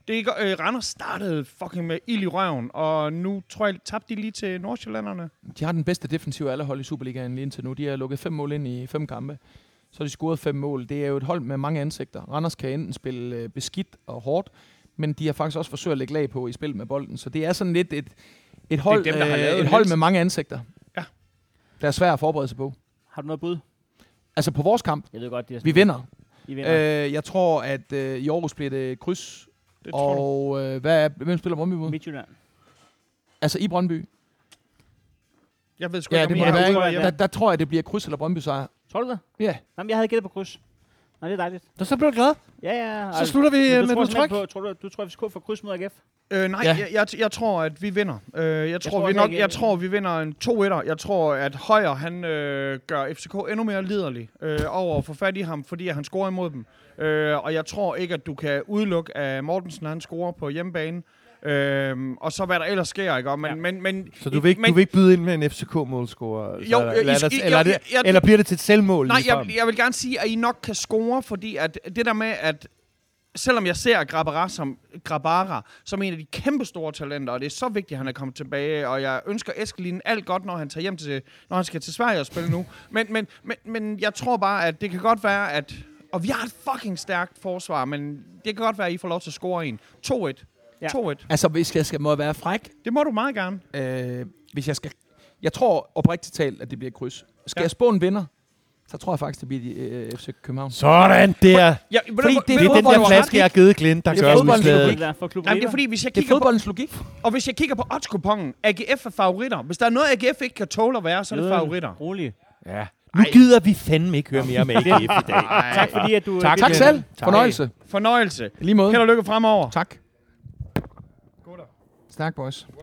Det er, øh, Randers startede fucking med ild i røven, og nu tror jeg, tabte de lige til Nordsjællanderne. De har den bedste defensiv af alle hold i Superligaen lige indtil nu. De har lukket fem mål ind i fem kampe. Så har de scoret fem mål. Det er jo et hold med mange ansigter. Randers kan enten spille øh, beskidt og hårdt, men de har faktisk også forsøgt at lægge lag på i spil med bolden. Så det er sådan lidt et, et hold, dem, der har øh, et hold med mange ansigter. Der er svært at forberede sig på. Har du noget bud? Altså på vores kamp, Jeg ved godt, det er vi vinder. I vinder. Øh, jeg tror, at øh, i Aarhus bliver det kryds. Det tror du. og øh, hvad er, hvem spiller Brøndby mod? Midtjylland. Altså i Brøndby. Jeg ved sgu Ja, ikke, det om må det være. Der, der tror jeg, det bliver kryds eller Brøndby sejr. Tror du det? Ja. Jamen, jeg havde gættet på kryds. Nej, det er dejligt. Så, så bliver du glad. Ja, ja. Så slutter vi Men øh, du med tror noget tryk. På, tror du, du tror, vi skal få kryds mod AGF? Øh, nej, Ja. jeg, jeg, jeg tror, at vi vinder. Øh, jeg, tror, tror vi nok, jeg- jeg tror, vi vinder en 2-1'er. Jeg tror, at Højer, han øh, gør FCK endnu mere liderlig øh, over at få fat i ham, fordi han scorer imod dem. Øh, og jeg tror ikke, at du kan udelukke, at Mortensen han scorer på hjemmebane. Øh, og så hvad der ellers sker, ikke? Og Men, Ja. men, men, Så du vil ikke, men, du vil ikke byde ind med en FCK-målscorer? Jo, eller, eller, I- eller, I- eller, jeg- jeg- eller bliver det til et selvmål? Nej, jeg, jeg vil gerne sige, at I nok kan score, fordi at det der med, at selvom jeg ser Grabara som, Grabara som en af de kæmpe store talenter, og det er så vigtigt, at han er kommet tilbage, og jeg ønsker Eskelin alt godt, når han tager hjem til, når han skal til Sverige og spille nu. Men, men, men, men jeg tror bare, at det kan godt være, at... Og vi har et fucking stærkt forsvar, men det kan godt være, at I får lov til at score en. 2-1. Ja. 2-1. Altså, hvis jeg skal, må jeg være fræk, Det må du meget gerne. øh, hvis jeg skal... Jeg tror oprigtigt talt, at det bliver kryds. Skal Ja. jeg spå en vinder, så tror jeg faktisk, det bliver øh, FC København. Sådan der. Ja, Fordi ved det er Det er den der flaske, jeg har givet Glint, der Det er gør udslaget. Nej, det er fordi, hvis jeg Det er kigger på, fodboldens logik. og hvis jeg kigger på odds-kupongen, AGF er favoritter. Hvis der er noget, AGF ikke kan tåle at være, så er det favoritter. Rolig. Ja. Nu gider vi fandme ikke høre mere om AGF i dag. Tak fordi, at du... Tak. Tak selv. Tak. Fornøjelse. Fornøjelse. Lige måde. Held og lykke fremover. Tak. Stack Boys.